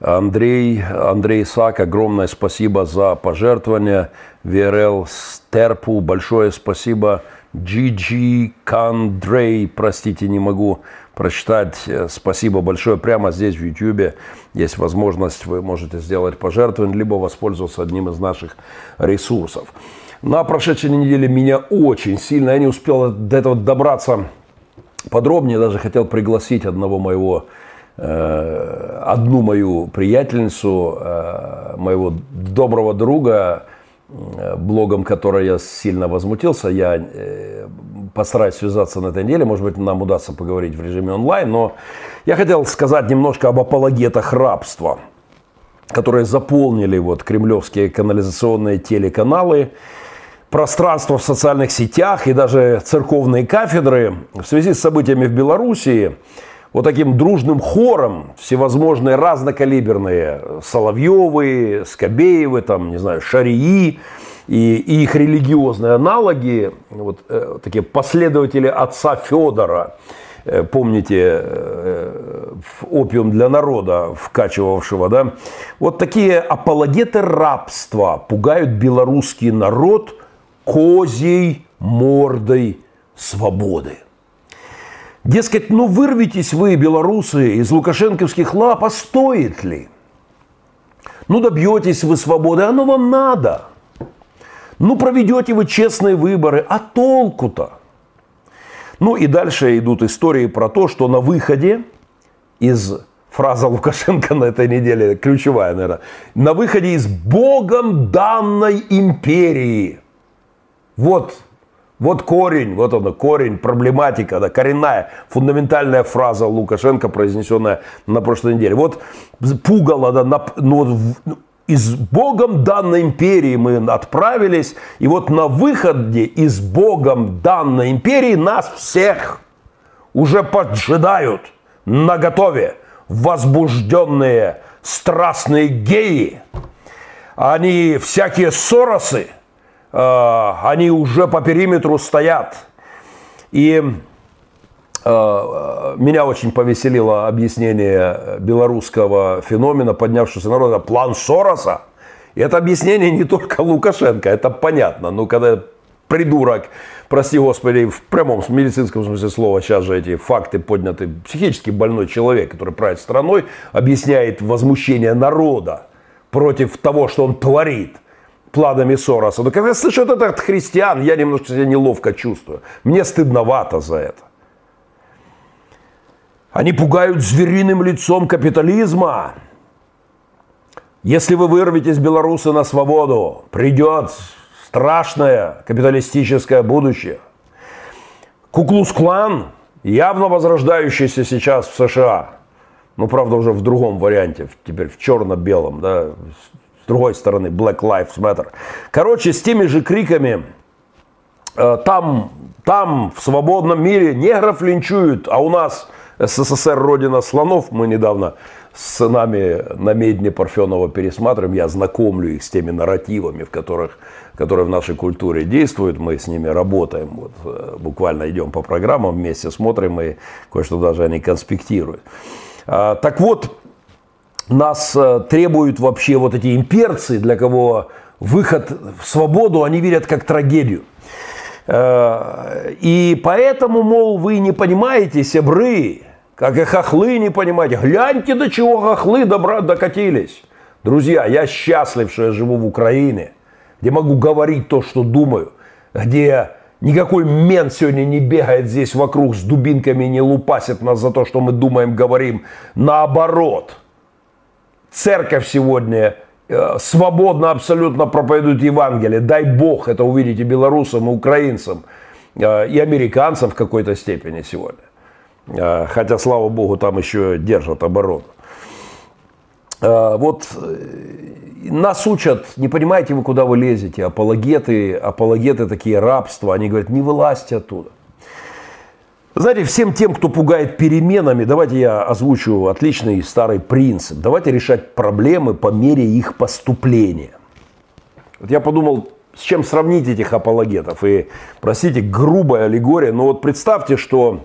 Андрей, Андрей Сак, огромное спасибо за пожертвование. ВРЛ Стерпу, большое спасибо. GG Кандрей, простите, не могу прочитать. Э, спасибо большое. Прямо здесь в YouTube есть возможность, вы можете сделать пожертвование, либо воспользоваться одним из наших ресурсов. На прошедшей неделе меня очень сильно, я не успел до этого добраться подробнее, даже хотел пригласить одного моего, э, одну мою приятельницу, э, моего доброго друга, э, блогом которой я сильно возмутился. Я постараюсь связаться на этой неделе, может быть, нам удастся поговорить в режиме онлайн, но я хотел сказать немножко об апологетах рабства, которые заполнили вот кремлевские канализационные телеканалы, пространство в социальных сетях и даже церковные кафедры в связи с событиями в Белоруссии. Вот таким дружным хором всевозможные разнокалиберные Соловьевы, Скобеевы, там, не знаю, Шарии и, и их религиозные аналоги, вот э, такие последователи отца Федора, э, помните, э, опиум для народа вкачивавшего, да, вот такие апологеты рабства пугают белорусский народ – козьей мордой свободы. Дескать, ну вырвитесь вы, белорусы, из лукашенковских лап, а стоит ли? Ну добьетесь вы свободы, оно вам надо. Ну проведете вы честные выборы, а толку-то? Ну и дальше идут истории про то, что на выходе из фраза Лукашенко на этой неделе, ключевая, наверное, на выходе из Богом данной империи – вот, вот корень, вот он, корень, проблематика, да, коренная, фундаментальная фраза Лукашенко, произнесенная на прошлой неделе. Вот пугало, да, на, ну, ну, из Богом данной империи мы отправились, и вот на выходе из Богом данной империи нас всех уже поджидают на готове возбужденные страстные геи. Они всякие соросы – они уже по периметру стоят. И э, меня очень повеселило объяснение белорусского феномена, поднявшегося народа, план Сороса. И это объяснение не только Лукашенко, это понятно. Но когда придурок, прости господи, в прямом медицинском смысле слова, сейчас же эти факты подняты, психически больной человек, который правит страной, объясняет возмущение народа против того, что он творит планами Сороса. Но когда я слышу это от христиан, я немножко себя неловко чувствую. Мне стыдновато за это. Они пугают звериным лицом капитализма. Если вы вырветесь, белорусы, на свободу, придет страшное капиталистическое будущее. Куклус-клан, явно возрождающийся сейчас в США, ну, правда, уже в другом варианте, теперь в черно-белом, да, с другой стороны, Black Lives Matter. Короче, с теми же криками э, там, там, в свободном мире негров линчуют, а у нас СССР родина слонов. Мы недавно с сынами на Медне Парфенова пересматриваем. Я знакомлю их с теми нарративами, в которых, которые в нашей культуре действуют. Мы с ними работаем. Вот, э, буквально идем по программам вместе, смотрим и кое-что даже они конспектируют. А, так вот, нас э, требуют вообще вот эти имперцы, для кого выход в свободу они видят как трагедию. Э, и поэтому, мол, вы не понимаете, себры, как и хохлы не понимаете. Гляньте, до чего хохлы добра докатились. Друзья, я счастлив, что я живу в Украине, где могу говорить то, что думаю, где никакой мент сегодня не бегает здесь вокруг с дубинками не лупасит нас за то, что мы думаем, говорим. Наоборот, церковь сегодня Э, свободно абсолютно проповедуют Евангелие. Дай Бог это увидите белорусам и украинцам э, и американцам в какой-то степени сегодня. Э, хотя, слава Богу, там еще держат оборону. Вот нас учат, не понимаете вы, куда вы лезете, апологеты, апологеты такие рабства, они говорят, не вылазьте оттуда. Знаете, всем тем, кто пугает переменами, давайте я озвучу отличный старый принцип. Давайте решать проблемы по мере их поступления. Вот я подумал, с чем сравнить этих апологетов. И, простите, грубая аллегория, но вот представьте, что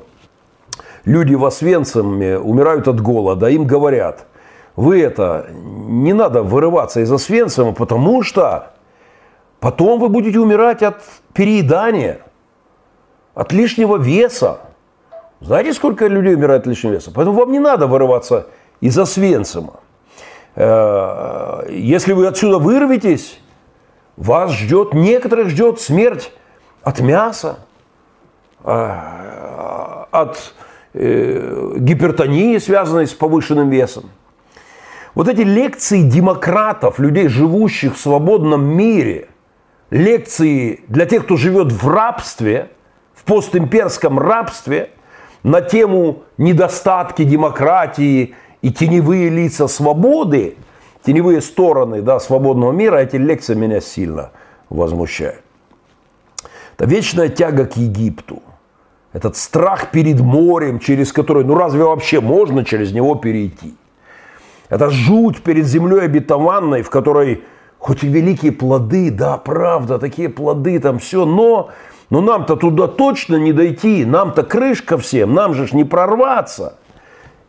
люди в Освенциме умирают от голода, им говорят, вы это, не надо вырываться из Освенцима, потому что потом вы будете умирать от переедания, от лишнего веса. Знаете, сколько людей умирает от лишнего веса? Поэтому вам не надо вырываться из Освенцима. Э, если вы отсюда вырветесь, вас ждет, некоторых ждет смерть от мяса, э, от э, гипертонии, связанной с повышенным весом. Вот эти лекции демократов, людей, живущих в свободном мире, лекции для тех, кто живет в рабстве, в постимперском рабстве – на тему недостатки демократии и теневые лица свободы, теневые стороны да, свободного мира, эти лекции меня сильно возмущают. Это вечная тяга к Египту. Этот страх перед морем, через который, ну разве вообще можно через него перейти? Это жуть перед землей обетованной, в которой хоть и великие плоды, да, правда, такие плоды там все, но но нам-то туда точно не дойти, нам-то крышка всем, нам же ж не прорваться.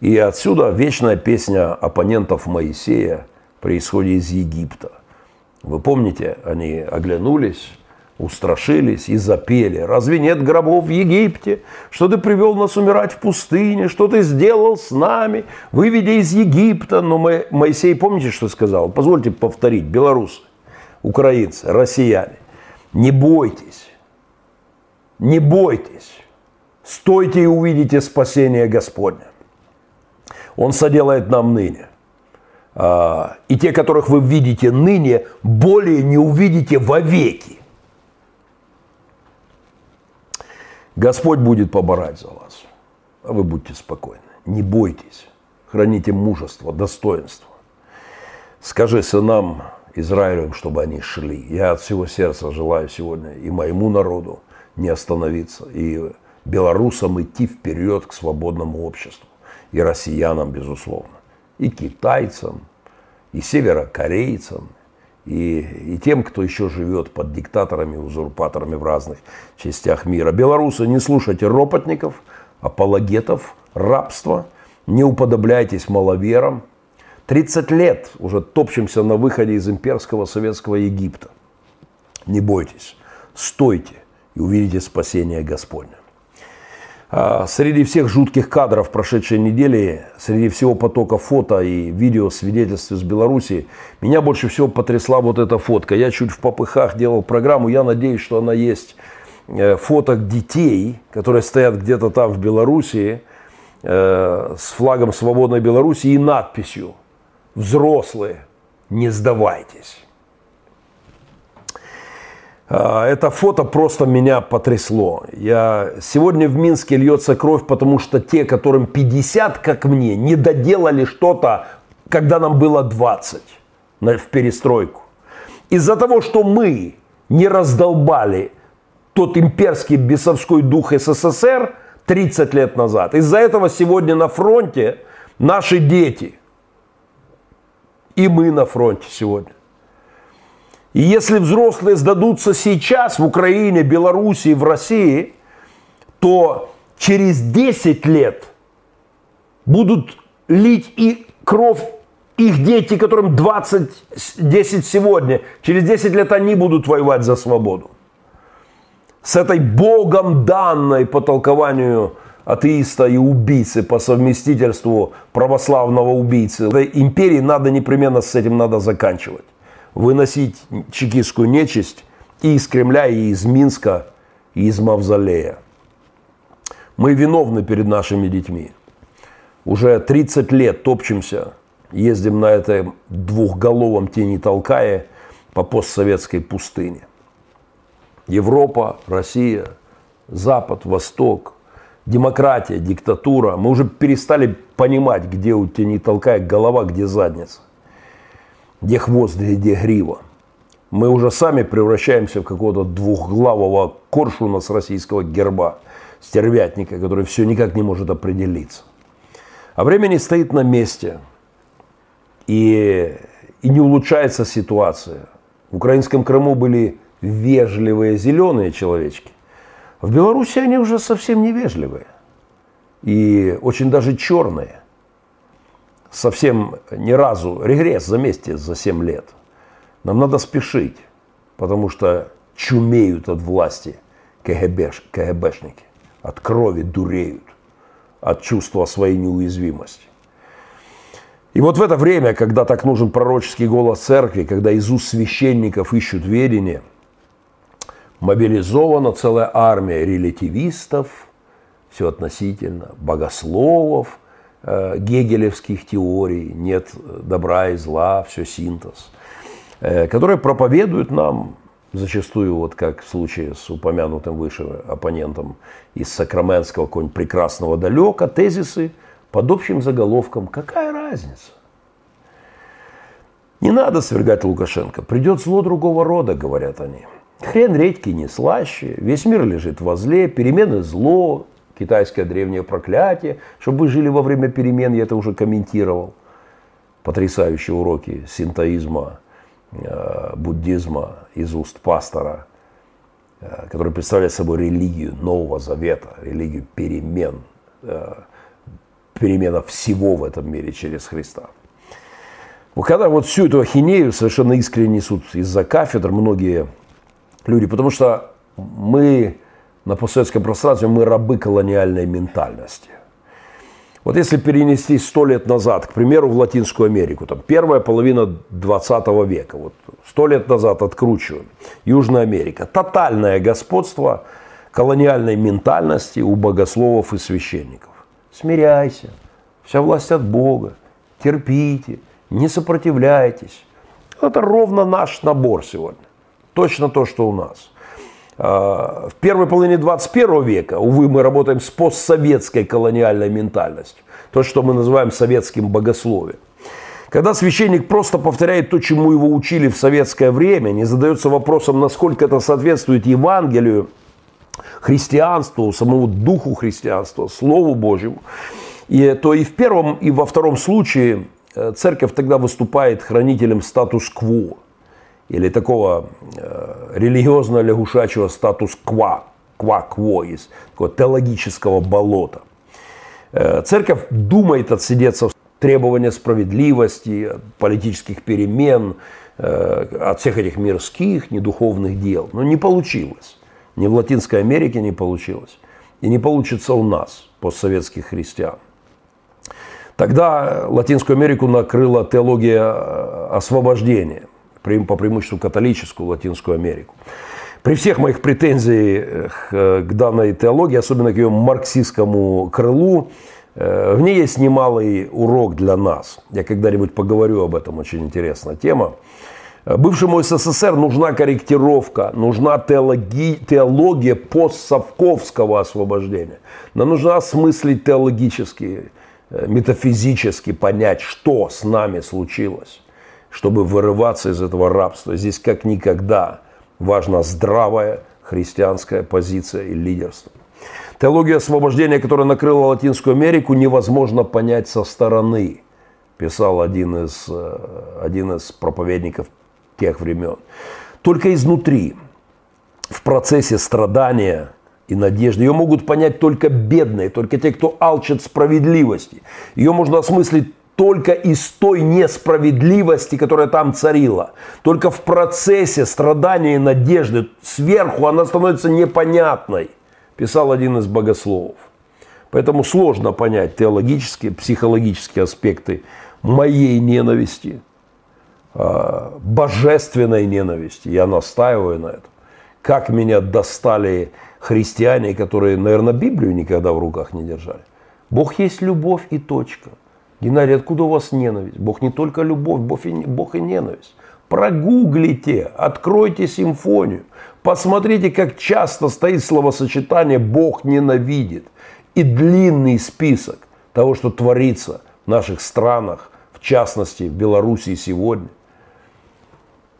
И отсюда вечная песня оппонентов Моисея при исходе из Египта. Вы помните, они оглянулись, устрашились и запели. Разве нет гробов в Египте? Что ты привел нас умирать в пустыне? Что ты сделал с нами, выведя из Египта? Но Моисей, помните, что сказал? Позвольте повторить. Белорусы, украинцы, россияне. Не бойтесь не бойтесь, стойте и увидите спасение Господня. Он соделает нам ныне. А, и те, которых вы видите ныне, более не увидите вовеки. Господь будет поборать за вас, а вы будьте спокойны. Не бойтесь, храните мужество, достоинство. Скажи сынам Израилем, чтобы они шли. Я от всего сердца желаю сегодня и моему народу, не остановиться. И белорусам идти вперед к свободному обществу. И россиянам, безусловно. И китайцам, и северокорейцам, и, и тем, кто еще живет под диктаторами, узурпаторами в разных частях мира. Белорусы, не слушайте ропотников, апологетов, рабства, не уподобляйтесь маловерам. 30 лет уже топчемся на выходе из имперского советского Египта. Не бойтесь, стойте, и увидите спасение Господне. А среди всех жутких кадров прошедшей недели, среди всего потока фото и видео свидетельств из Беларуси, меня больше всего потрясла вот эта фотка. Я чуть в попыхах делал программу, я надеюсь, что она есть. Э, фоток детей, которые стоят где-то там в Беларуси, э, с флагом свободной Беларуси и надписью «Взрослые, не сдавайтесь». А, это фото просто меня потрясло. Я... Сегодня в Минске льется кровь, потому что те, которым 50, как мне, не доделали что-то, когда нам было 20 в перестройку. Из-за того, что мы не раздолбали тот имперский бесовской дух СССР, 30 лет назад. Из-за этого сегодня на фронте наши дети. И мы на фронте сегодня. И если взрослые сдадутся сейчас в Украине, Белоруссии, в России, то через 10 лет будут лить и кровь их дети, которым 20, 10 сегодня, через 10 лет они будут воевать за свободу. С этой Богом данной по толкованию атеиста и убийцы по совместительству православного убийцы. Этой империи надо непременно с этим надо заканчивать. Выносить чекистскую нечисть и из Кремля, и из Минска, и из Мавзолея. Мы виновны перед нашими детьми. Уже 30 лет топчемся, ездим на этом двухголовом тени толкая по постсоветской пустыне. Европа, Россия, Запад, Восток, демократия, диктатура. Мы уже перестали понимать, где у тебя не толкает голова, где задница. Где хвост, где грива. Мы уже сами превращаемся в какого-то двухглавого коршуна с российского герба, стервятника, который все никак не может определиться. А время не стоит на месте. И, и не улучшается ситуация. В украинском Крыму были вежливые зеленые человечки. В Беларуси они уже совсем не вежливые. И очень даже черные. Совсем ни разу регресс за месте за 7 лет. Нам надо спешить, потому что чумеют от власти КГБш, КГБшники. От крови дуреют, от чувства своей неуязвимости. И вот в это время, когда так нужен пророческий голос церкви, когда из уст священников ищут ведение – мобилизована целая армия релятивистов, все относительно, богословов, гегелевских теорий, нет добра и зла, все синтез, э, которые проповедуют нам зачастую, вот как в случае с упомянутым выше оппонентом из Сакраменского какого-нибудь прекрасного далека, тезисы под общим заголовком «Какая разница?» Не надо свергать Лукашенко, придет зло другого рода, говорят они. Хрен редьки не слаще, весь мир лежит возле, перемены зло, китайское древнее проклятие. Чтобы вы жили во время перемен, я это уже комментировал. Потрясающие уроки синтоизма, э, буддизма из уст пастора, э, который представляет собой религию Нового Завета, религию перемен, э, перемена всего в этом мире через Христа. Когда вот всю эту ахинею совершенно искренне несут из-за кафедр многие люди, потому что мы на постсоветском пространстве, мы рабы колониальной ментальности. Вот если перенести сто лет назад, к примеру, в Латинскую Америку, там первая половина 20 века, вот сто лет назад откручиваем, Южная Америка, тотальное господство колониальной ментальности у богословов и священников. Смиряйся, вся власть от Бога, терпите, не сопротивляйтесь. Это ровно наш набор сегодня. Точно то, что у нас. А, в первой половине 21 века, увы, мы работаем с постсоветской колониальной ментальностью. То, что мы называем советским богословием. Когда священник просто повторяет то, чему его учили в советское время, не задается вопросом, насколько это соответствует Евангелию, христианству, самому духу христианства, Слову Божьему, и, то и в первом, и во втором случае э, церковь тогда выступает хранителем статус-кво или такого э, религиозно-лягушачьего статус-ква, ква-кво из такого теологического болота. Э, церковь думает отсидеться в требования справедливости, политических перемен, э, от всех этих мирских, недуховных дел. Но не получилось. Ни в Латинской Америке не получилось. И не получится у нас, постсоветских христиан. Тогда Латинскую Америку накрыла теология э, освобождения – по преимуществу католическую Латинскую Америку. При всех моих претензиях э, к данной теологии, особенно к ее марксистскому крылу, э, в ней есть немалый урок для нас. Я когда-нибудь поговорю об этом, очень интересная тема. Бывшему СССР нужна корректировка, нужна теологи, теология постсовковского освобождения. Нам нужно осмыслить теологически, э, метафизически понять, что с нами случилось чтобы вырываться из этого рабства. Здесь как никогда важна здравая христианская позиция и лидерство. Теологию освобождения, которая накрыла Латинскую Америку, невозможно понять со стороны, писал один из, э, один из проповедников тех времен. Только изнутри, в процессе страдания и надежды. Ее могут понять только бедные, только те, кто алчат справедливости. Ее можно осмыслить только из той несправедливости, которая там царила. Только в процессе страдания и надежды сверху она становится непонятной, писал один из богословов. Поэтому сложно понять теологические, психологические аспекты моей ненависти, а, божественной ненависти. Я настаиваю на этом. Как меня достали христиане, которые, наверное, Библию никогда в руках не держали. Бог есть любовь и точка. Геннадий, откуда у вас ненависть? Бог не только любовь, Бог и, Бог и ненависть. Прогуглите, откройте симфонию, посмотрите, как часто стоит словосочетание «Бог ненавидит» и длинный список того, что творится в наших странах, в частности, в Белоруссии сегодня.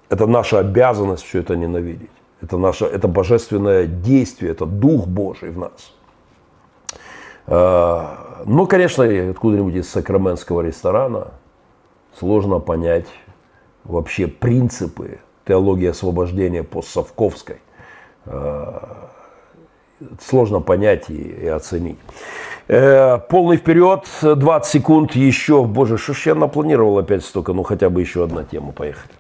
Это наша обязанность все это ненавидеть. Это наше, это божественное действие, это Дух Божий в нас. А, но, конечно, откуда-нибудь из сакраментского ресторана сложно понять вообще принципы теологии освобождения постсовковской. А, сложно понять и, и оценить. Э, полный вперед, 20 секунд еще. Боже, что ж я напланировал опять столько, ну хотя бы еще одна тема, поехали.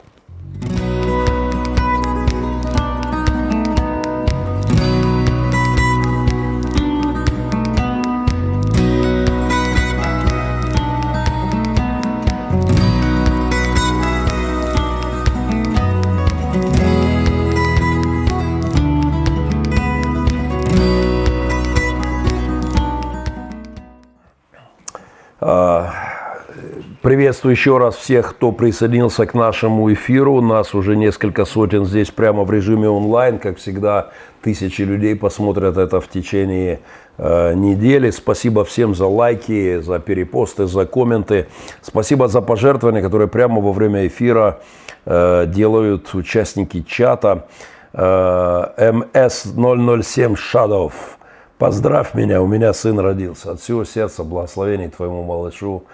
Приветствую еще раз всех, кто присоединился к нашему эфиру. Нас уже несколько сотен здесь прямо в режиме онлайн. Как всегда, тысячи людей посмотрят это в течение э, недели. Спасибо всем за лайки, за перепосты, за комменты. Спасибо за пожертвования, которые прямо во время эфира э, делают участники чата. Э, МС007 Shadow. Поздравь меня, у меня сын родился. От всего сердца благословений твоему малышу.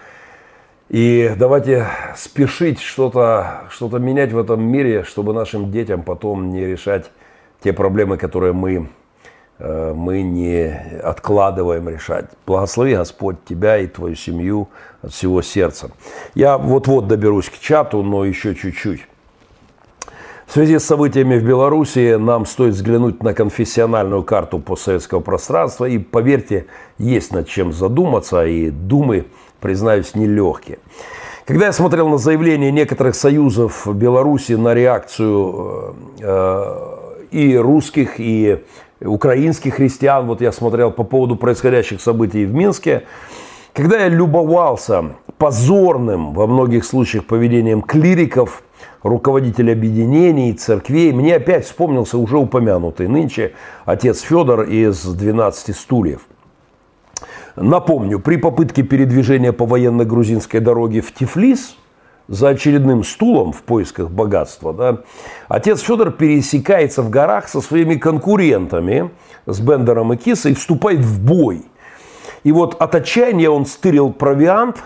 И давайте спешить что-то что менять в этом мире, чтобы нашим детям потом не решать те проблемы, которые мы, э, мы не откладываем решать. Благослови Господь тебя и твою семью от всего сердца. Я вот-вот доберусь к чату, но еще чуть-чуть. В связи с событиями в Беларуси нам стоит взглянуть на конфессиональную карту постсоветского пространства. И поверьте, есть над чем задуматься, и думы – признаюсь, нелегкие. Когда я смотрел на заявления некоторых союзов Беларуси на реакцию э, и русских, и украинских христиан, вот я смотрел по поводу происходящих событий в Минске, когда я любовался позорным во многих случаях поведением клириков, руководителей объединений, церквей, мне опять вспомнился уже упомянутый нынче отец Федор из «12 стульев». Напомню, при попытке передвижения по военно-грузинской дороге в Тифлис за очередным стулом в поисках богатства, да, отец Федор пересекается в горах со своими конкурентами, с Бендером и Кисой, и вступает в бой. И вот от отчаяния он стырил провиант,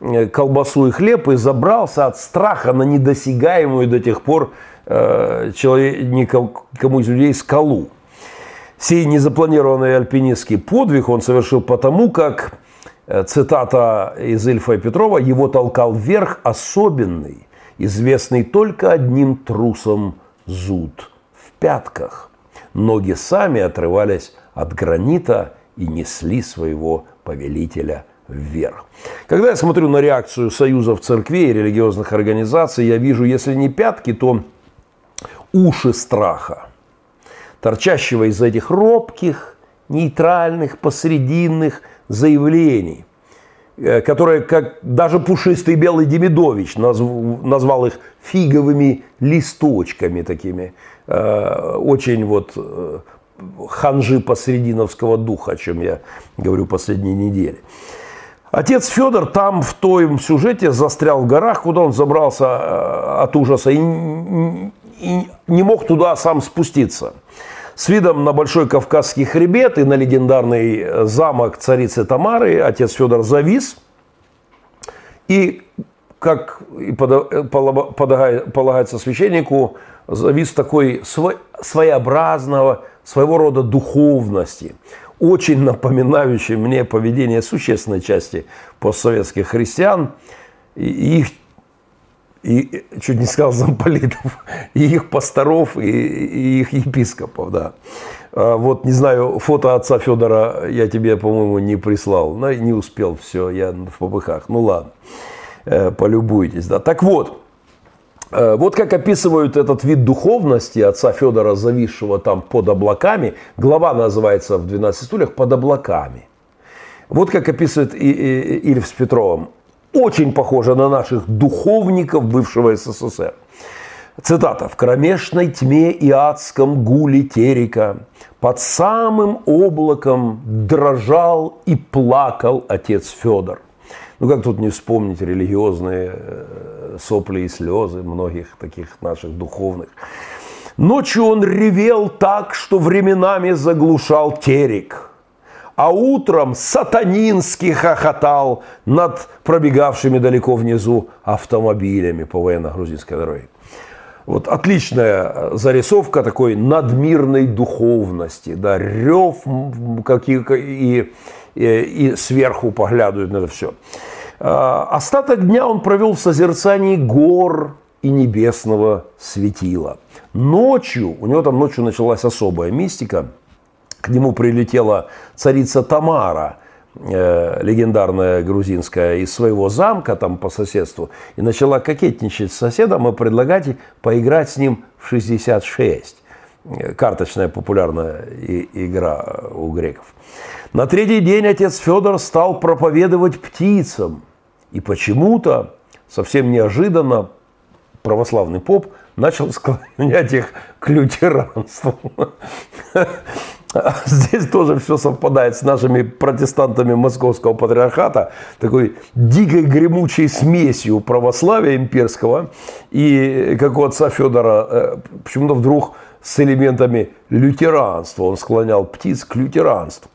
э, колбасу и хлеб и забрался от страха на недосягаемую до тех пор э, человек, никому из людей скалу. Сей незапланированный альпинистский подвиг он совершил потому, как, э, цитата из Ильфа и Петрова, его толкал вверх особенный, известный только одним трусом зуд в пятках. Ноги сами отрывались от гранита и несли своего повелителя вверх. Когда я смотрю на реакцию союзов церквей и религиозных организаций, я вижу, если не пятки, то уши страха – торчащего из этих робких, нейтральных, посрединных заявлений, э, которые, как даже пушистый белый Демидович назвал их фиговыми листочками такими, э, очень вот э, ханжи посрединовского духа, о чем я говорю последние недели. Отец Федор там в том сюжете застрял в горах, куда он забрался от ужаса и не мог туда сам спуститься. С видом на Большой Кавказский хребет и на легендарный замок царицы Тамары отец Федор завис. И, как и полагается священнику, завис такой своеобразного, своего рода духовности, очень напоминающей мне поведение существенной части постсоветских христиан их и чуть не сказал замполитов, <laughs> и их пасторов, и, и их епископов, да. А вот, не знаю, фото отца Федора я тебе, по-моему, не прислал. но не успел, все, я в попыхах. Ну ладно, э, полюбуйтесь, да. Так вот, э, вот как описывают этот вид духовности отца Федора, зависшего там под облаками. Глава называется в «12 стульях» «Под облаками». Вот как описывает Ильф с Петровым очень похожа на наших духовников бывшего СССР. Цитата. «В кромешной тьме и адском гуле терека под самым облаком дрожал и плакал отец Федор». Ну как тут не вспомнить религиозные э, сопли и слезы многих таких наших духовных. Ночью он ревел так, что временами заглушал терек – а утром сатанински хохотал над пробегавшими далеко внизу автомобилями по военно-грузинской дороге. Вот отличная зарисовка такой надмирной духовности, да, рев какие, и, и, и сверху поглядывают на это все. А, остаток дня он провел в созерцании гор и небесного светила. Ночью, у него там ночью началась особая мистика – к нему прилетела царица Тамара, э, легендарная грузинская, из своего замка там по соседству, и начала кокетничать с соседом и предлагать поиграть с ним в 66. Э, карточная популярная игра у греков. На третий день отец Федор стал проповедовать птицам. И почему-то, совсем неожиданно, православный поп начал <laughs> склонять их к лютеранству. <laughs> Здесь тоже все совпадает с нашими протестантами московского патриархата, такой дикой гремучей смесью православия имперского и, как у отца Федора, э, почему-то вдруг с элементами лютеранства. Он склонял птиц к лютеранству.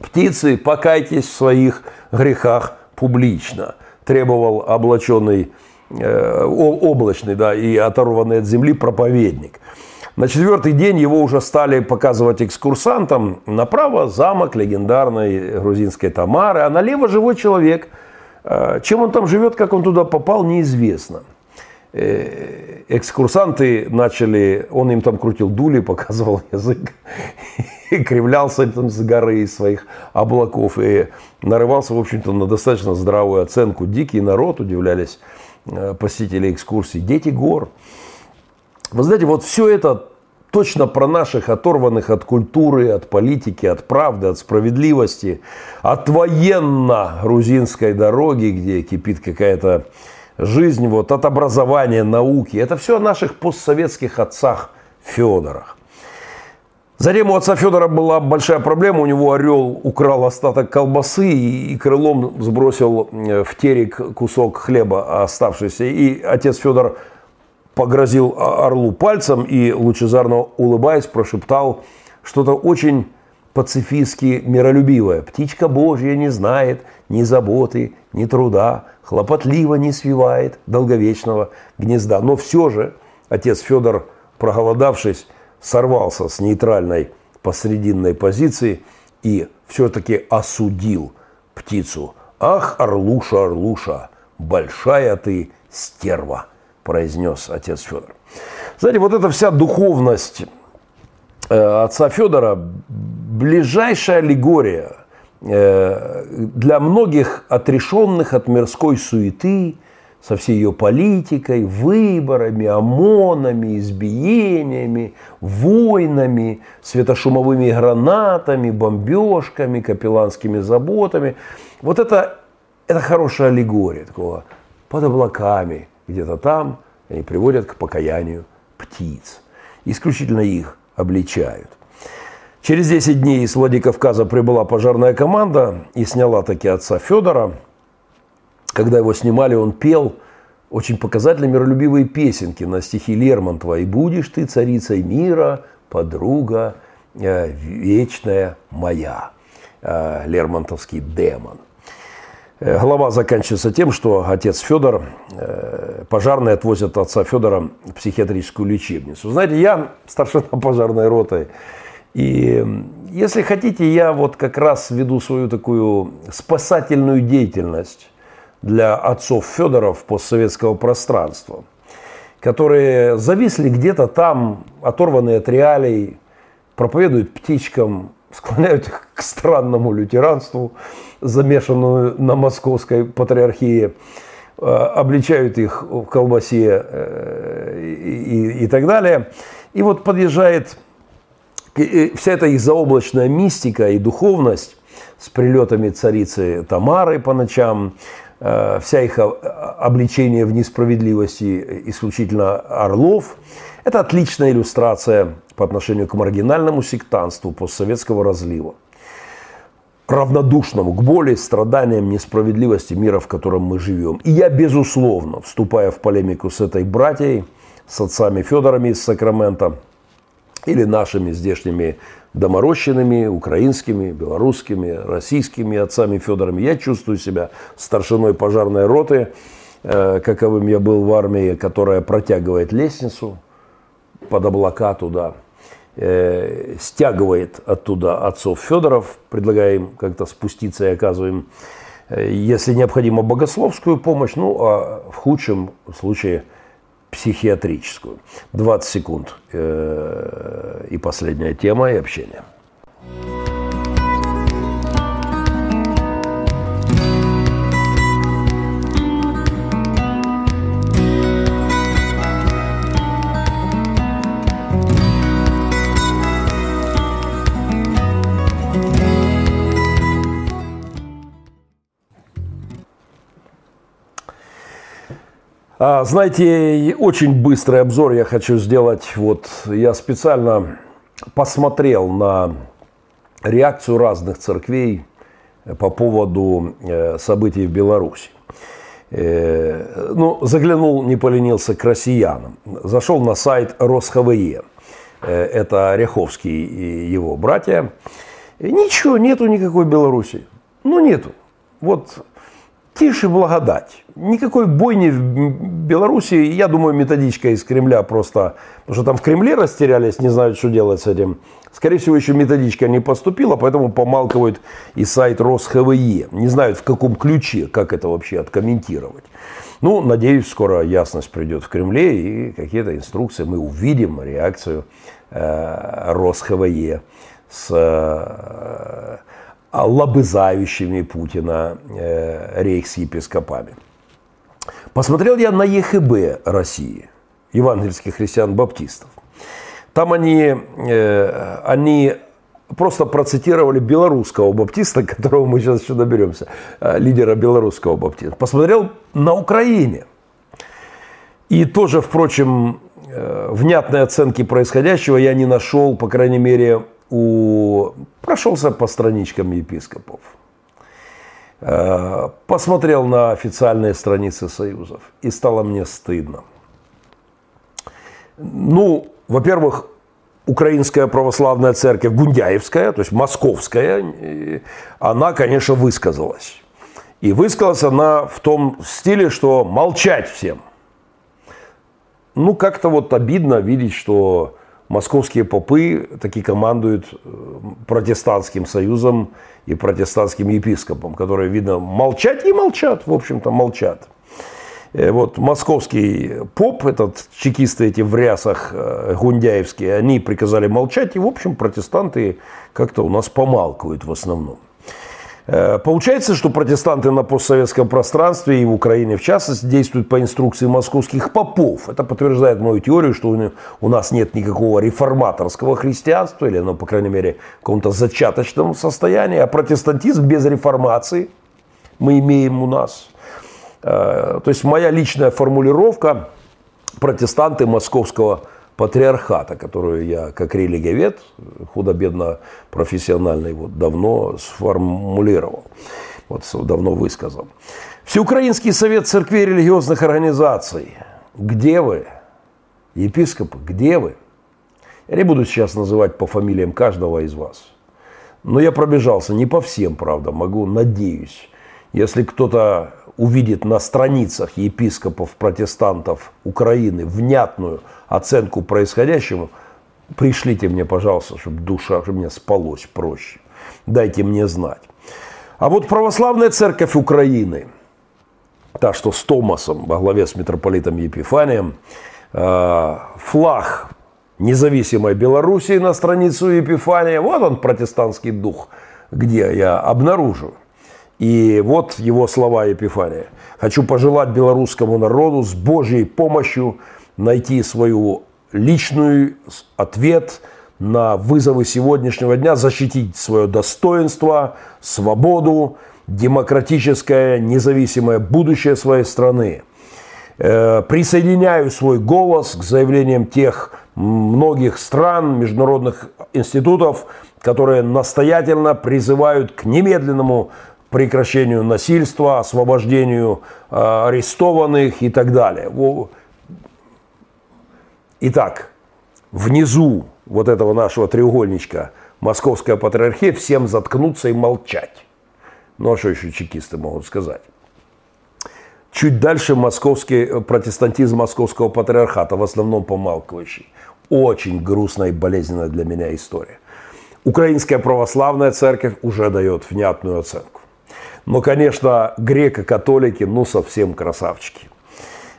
Птицы, покайтесь в своих грехах публично, требовал облаченный, э, облачный да, и оторванный от земли проповедник – на четвертый день его уже стали показывать экскурсантам. Направо замок легендарной грузинской Тамары, а налево живой человек. А, чем он там живет, как он туда попал, неизвестно. Э, экскурсанты начали, он им там крутил дули, <laughs> показывал язык, и кривлялся там с горы из своих облаков, и нарывался, в общем-то, на достаточно здравую оценку. Дикий народ, удивлялись э, посетители экскурсии, дети гор. Вы знаете, вот все это точно про наших оторванных от культуры, от политики, от правды, от справедливости, от военно-грузинской дороги, где кипит какая-то жизнь, вот, от образования, науки. Это все о наших постсоветских отцах Федорах. Затем у отца Федора была большая проблема. У него орел украл остаток колбасы и крылом сбросил э, в терек кусок хлеба оставшийся. И отец Федор погрозил орлу пальцем и, лучезарно улыбаясь, прошептал что-то очень пацифистски миролюбивое. «Птичка Божья не знает ни заботы, ни труда, хлопотливо не свивает долговечного гнезда». Но все же отец Федор, проголодавшись, сорвался с нейтральной посрединной позиции и все-таки осудил птицу. «Ах, Орлуша, Орлуша, большая ты стерва!» Произнес отец Федор. Знаете, вот эта вся духовность э, отца Федора, ближайшая аллегория э, для многих отрешенных от мирской суеты, со всей ее политикой, выборами, ОМОНами, избиениями, войнами, светошумовыми гранатами, бомбежками, капелланскими заботами. Вот это, это хорошая аллегория такого под облаками, где-то там они приводят к покаянию птиц. Исключительно их обличают. Через 10 дней из Владикавказа прибыла пожарная команда и сняла таки отца Федора. Когда его снимали, он пел очень показательные миролюбивые песенки на стихи Лермонтова. «И будешь ты царицей мира, подруга э, вечная моя. Э, Лермонтовский демон. Э, глава заканчивается тем, что отец Федор, пожарные отвозят отца Федора в психиатрическую лечебницу. Знаете, я старшина пожарной роты, и если хотите, я вот как раз веду свою такую спасательную деятельность для отцов Федоров постсоветского пространства, которые зависли где-то там, оторванные от реалий, проповедуют птичкам, <laughs> склоняют их к странному лютеранству, замешанную на московской патриархии, обличают их в колбасе э, и, и, и так далее. И вот подъезжает вся эта их заоблачная мистика и духовность с прилетами царицы Тамары по ночам, э, вся их обличение в несправедливости исключительно орлов, это отличная иллюстрация по отношению к маргинальному сектанству постсоветского разлива, равнодушному к боли, страданиям, несправедливости мира, в котором мы живем. И я, безусловно, вступая в полемику с этой братьей, с отцами Федорами из Сакрамента – или нашими здешними доморощенными, украинскими, белорусскими, российскими отцами Федорами. Я чувствую себя старшиной пожарной роты, э, каковым я был в армии, которая протягивает лестницу под облака туда, э, стягивает оттуда отцов Федоров, предлагая им как-то спуститься и оказываем, э, если необходимо, богословскую помощь, ну а в худшем случае – психиатрическую. 20 секунд э, и последняя тема и общение. Знаете, очень быстрый обзор я хочу сделать. Вот я специально посмотрел на реакцию разных церквей по поводу э, событий в Беларуси. Э, ну, заглянул, не поленился к россиянам. Зашел на сайт РосХВЕ. Э, это Ряховский и его братья. Ничего, нету никакой Беларуси. Ну, нету. Вот тише благодать. Никакой бойни в Беларуси, я думаю, методичка из Кремля просто, потому что там в Кремле растерялись, не знают, что делать с этим. Скорее всего, еще методичка не поступила, поэтому помалкивают и сайт РосХВЕ. Не знают, в каком ключе, как это вообще откомментировать. Ну, надеюсь, скоро ясность придет в Кремле и какие-то инструкции. Мы увидим реакцию э, РосХВЕ с э, лобызающими Путина э, рейхс-епископами. Посмотрел я на ЕХБ России, евангельских христиан-баптистов. Там они, э, они просто процитировали белорусского баптиста, <laughs> которого мы сейчас еще доберемся, э, лидера белорусского баптиста. Посмотрел на Украине. И тоже, впрочем, э, внятной оценки происходящего я не нашел, по крайней мере, у... прошелся по страничкам епископов, э, посмотрел на официальные страницы союзов, и стало мне стыдно. Ну, во-первых, Украинская православная церковь Гундяевская, то есть московская, она, конечно, высказалась. И высказалась она в том стиле, что молчать всем. Ну, как-то вот обидно видеть, что московские попы таки командуют э, протестантским союзом и протестантским епископом, которые, видно, молчать и молчат, в общем-то, молчат. Э, вот московский поп, этот чекисты эти в рясах э, гундяевские, они приказали молчать, и, в общем, протестанты как-то у нас помалкивают в основном. Э, получается, что протестанты на постсоветском пространстве и в Украине в частности действуют по инструкции московских попов. Это подтверждает мою теорию, что у нас нет никакого реформаторского христианства, или оно, по крайней мере, в каком-то зачаточном состоянии, а протестантизм без реформации мы имеем у нас. Э, то есть моя личная формулировка протестанты московского патриархата, которую я как религиовед, худо-бедно профессиональный, вот давно сформулировал, вот давно высказал. Всеукраинский совет церквей религиозных организаций. Где вы? Епископы, где вы? Я не буду сейчас называть по фамилиям каждого из вас. Но я пробежался, не по всем, правда, могу, надеюсь. Если кто-то увидит на страницах епископов-протестантов Украины внятную оценку происходящему, пришлите мне, пожалуйста, чтобы душа, чтобы мне спалось проще. Дайте мне знать. А вот православная церковь Украины, та, что с Томасом во главе с митрополитом Епифанием, э, флаг независимой Белоруссии на страницу Епифания. Вот он, протестантский дух, где я обнаружу. И вот его слова Епифания. «Хочу пожелать белорусскому народу с Божьей помощью найти свою личную ответ на вызовы сегодняшнего дня, защитить свое достоинство, свободу, демократическое, независимое будущее своей страны. Э, присоединяю свой голос к заявлениям тех многих стран, международных институтов, которые настоятельно призывают к немедленному прекращению насильства, освобождению э, арестованных и так далее. Итак, внизу вот этого нашего треугольничка Московская патриархия всем заткнуться и молчать. Ну а что еще чекисты могут сказать? Чуть дальше московский э, протестантизм московского патриархата, в основном помалкивающий. Очень грустная и болезненная для меня история. Украинская православная церковь уже дает внятную оценку. Но, конечно, греко-католики, ну, совсем красавчики.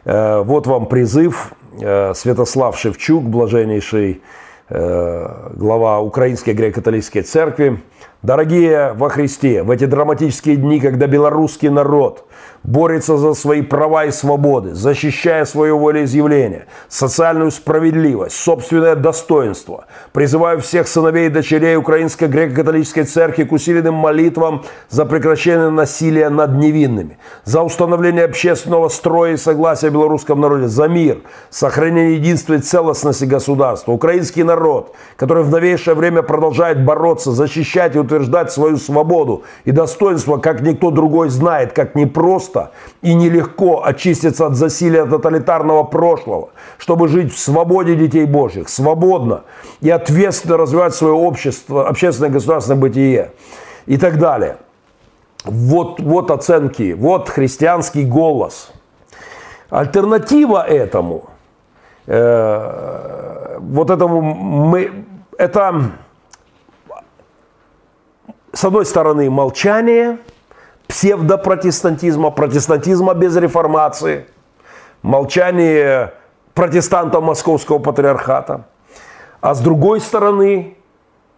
Э, вот вам призыв. Э, Святослав Шевчук, блаженнейший глава Украинской греко-католической церкви. Дорогие во Христе, в эти драматические дни, когда белорусский народ – борется за свои права и свободы, защищая свое волеизъявление, социальную справедливость, собственное достоинство. Призываю всех сыновей и дочерей Украинской греко-католической церкви к усиленным молитвам за прекращение насилия над невинными, за установление общественного строя и согласия в белорусском народе, за мир, сохранение единства и целостности государства. Украинский народ, который в новейшее время продолжает бороться, защищать и утверждать свою свободу и достоинство, как никто другой знает, как не просто просто и нелегко очиститься от засилия тоталитарного прошлого, чтобы жить в свободе детей Божьих, свободно и ответственно развивать свое общество, общественное государственное бытие и так далее. Вот, вот оценки, вот христианский голос. Альтернатива этому, э, вот этому мы, это с одной стороны молчание – псевдопротестантизма, протестантизма без реформации, молчание протестантов Московского патриархата. А с другой стороны,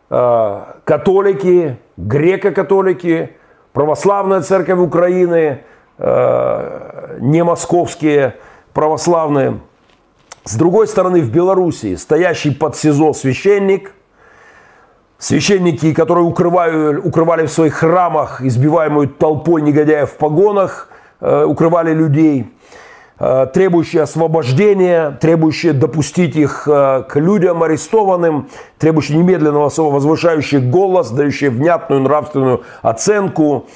э, католики, греко-католики, православная церковь Украины, э, не московские православные. С другой стороны, в Белоруссии стоящий под СИЗО священник – Священники, которые укрывали, укрывали в своих храмах избиваемую толпой негодяев в погонах, э, укрывали людей, э, требующие освобождения, требующие допустить их э, к людям арестованным, требующие немедленного возвышающий голос, дающие внятную нравственную оценку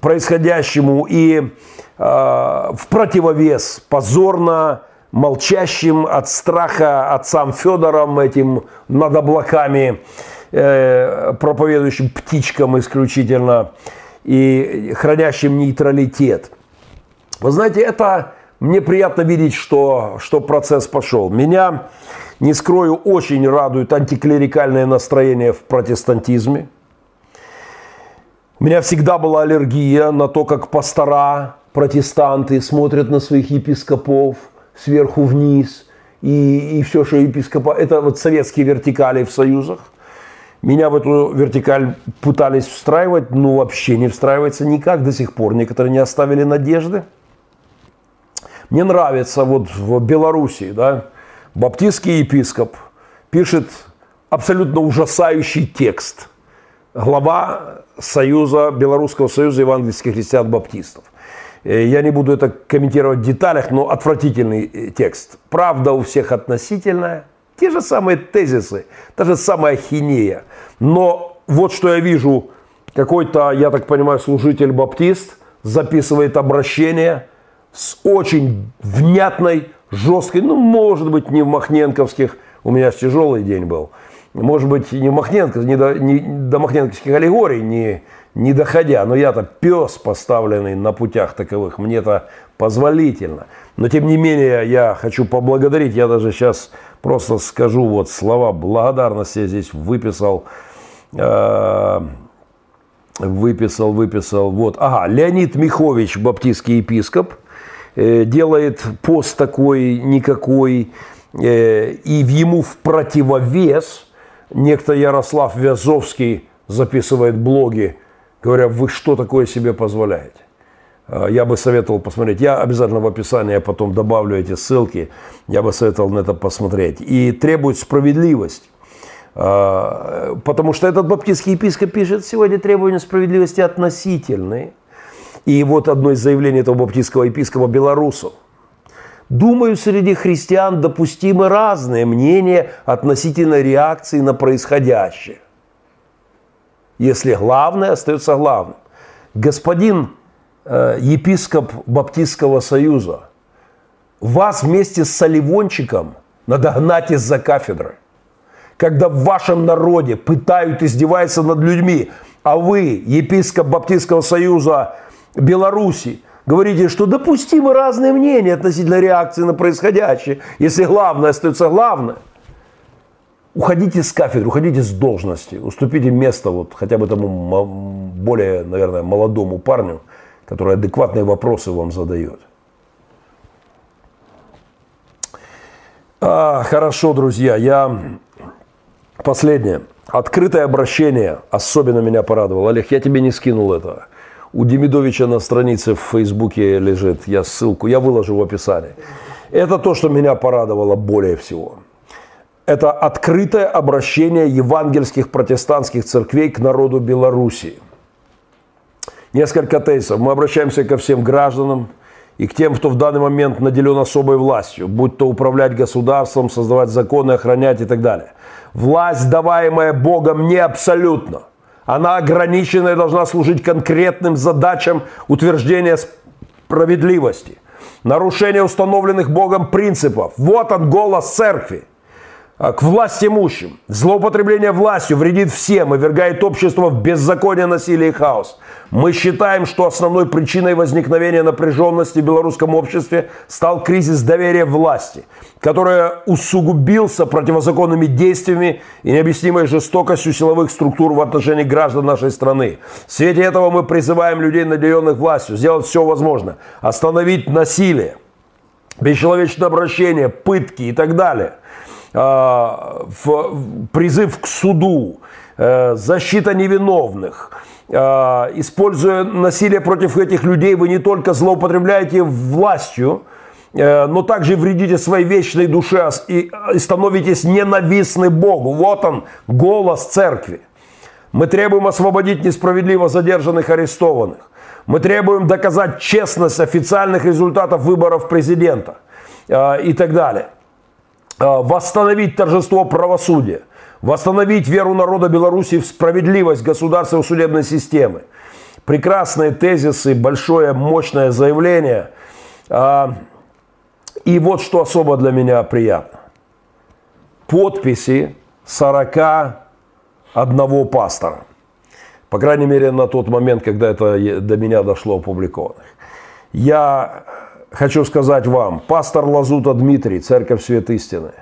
происходящему и в противовес позорно молчащим от страха отцам Федором этим над облаками, Э, проповедующим птичкам исключительно и хранящим нейтралитет. Вы знаете, это мне приятно видеть, что, что процесс пошел. Меня, не скрою, очень радует антиклерикальное настроение в протестантизме. У меня всегда была аллергия на то, как пастора, протестанты смотрят на своих епископов сверху вниз. И, и все, что епископа... Это вот советские вертикали в союзах. Меня в эту вертикаль пытались встраивать, но вообще не встраивается никак до сих пор. Некоторые не оставили надежды. Мне нравится вот в Белоруссии, да, баптистский епископ пишет абсолютно ужасающий текст. Глава Союза, Белорусского союза евангельских христиан-баптистов. Э, я не буду это комментировать в деталях, но отвратительный э, текст. Правда у всех относительная – те же самые тезисы, та же самая хинея. Но вот что я вижу, какой-то, я так понимаю, служитель баптист записывает обращение с очень внятной, жесткой, ну, может быть, не в Махненковских, у меня тяжелый день был – может быть, не, Махненко, не, до, не до махненковских аллегорий не, не доходя, но я-то пес, поставленный на путях таковых, мне это позволительно. Но тем не менее, я хочу поблагодарить, я даже сейчас просто скажу вот слова благодарности, я здесь выписал, э, выписал, выписал, вот, ага, Леонид Михович, баптистский епископ, э, делает пост такой никакой, э, и ему в противовес – Некто Ярослав Вязовский записывает блоги, говоря, вы что такое себе позволяете? А, я бы советовал посмотреть. Я обязательно в описании я потом добавлю эти ссылки. Я бы советовал на это посмотреть. И требует справедливость. А, потому что этот баптистский епископ пишет, сегодня требования справедливости относительные. И вот одно из заявлений этого баптистского епископа белорусов – Думаю, среди христиан допустимы разные мнения относительно реакции на происходящее. Если главное остается главным. Господин э, епископ Баптистского союза, вас вместе с Соливончиком надо гнать из-за кафедры. Когда в вашем народе пытают, издеваются над людьми, а вы, епископ Баптистского союза Беларуси, говорите, что допустимы разные мнения относительно реакции на происходящее, если главное остается главное. Уходите с кафедры, уходите с должности, уступите место вот хотя бы тому более, наверное, молодому парню, который адекватные вопросы вам задает. А, хорошо, друзья, я последнее. Открытое обращение особенно меня порадовало. Олег, я тебе не скинул это. У Демидовича на странице в Фейсбуке лежит, я ссылку, я выложу в описании. Это то, что меня порадовало более всего. Это открытое обращение евангельских протестантских церквей к народу Белоруссии. Несколько тезисов. Мы обращаемся ко всем гражданам и к тем, кто в данный момент наделен особой властью, будь то управлять государством, создавать законы, охранять и так далее. Власть, даваемая Богом, не абсолютно – она ограничена и должна служить конкретным задачам утверждения справедливости, нарушения установленных Богом принципов. Вот он голос церкви – к власть имущим. Злоупотребление властью вредит всем и вергает общество в беззаконие, насилие и хаос. Мы считаем, что основной причиной возникновения напряженности в белорусском обществе стал кризис доверия власти, который усугубился противозаконными действиями и необъяснимой жестокостью силовых структур в отношении граждан нашей страны. В свете этого мы призываем людей, наделенных властью, сделать все возможное, остановить насилие, бесчеловечное обращение, пытки и так далее – а, призыв к суду, э, защита невиновных. А, используя насилие против этих людей, вы не только злоупотребляете властью, э, но также вредите своей вечной душе и становитесь ненавистны Богу. Вот он, голос церкви. Мы требуем освободить несправедливо задержанных арестованных. Мы требуем доказать честность официальных результатов выборов президента э, и так далее. Э, восстановить торжество правосудия, восстановить веру народа Беларуси в справедливость государственной судебной системы. Прекрасные тезисы, большое мощное заявление. А, и вот что особо для меня приятно. Подписи 41 пастора. По крайней мере, на тот момент, когда это до меня дошло опубликовано. Я хочу сказать вам, пастор Лазута Дмитрий, Церковь Свет Истины,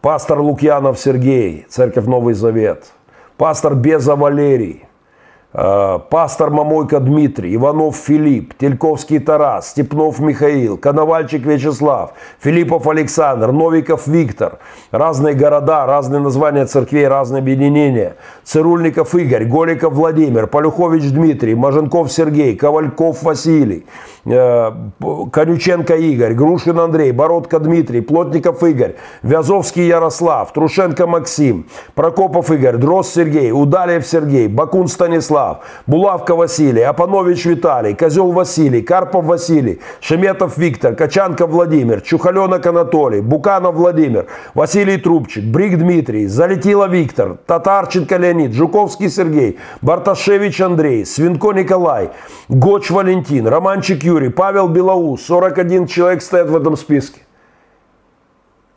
пастор Лукьянов Сергей, Церковь Новый Завет, пастор Беза Валерий, пастор Мамойко Дмитрий, Иванов Филипп, Тельковский Тарас, Степнов Михаил, Коновальчик Вячеслав, Филиппов Александр, Новиков Виктор. Разные города, разные названия церквей, разные объединения. Цирульников Игорь, Голиков Владимир, Полюхович Дмитрий, Маженков Сергей, Ковальков Василий, э, Конюченко Игорь, Грушин Андрей, Бородко Дмитрий, Плотников Игорь, Вязовский Ярослав, Трушенко Максим, Прокопов Игорь, Дрозд Сергей, Удалев Сергей, Бакун Станислав, Станислав, Булавка Василий, Апанович Виталий, Козел Василий, Карпов Василий, Шеметов Виктор, Качанков Владимир, Чухаленок Анатолий, Буканов Владимир, Василий Трубчик, Брик Дмитрий, Залетила Виктор, Татарченко Леонид, Жуковский Сергей, Барташевич Андрей, Свинко Николай, Гоч Валентин, Романчик Юрий, Павел Белоус, 41 человек стоят в этом списке.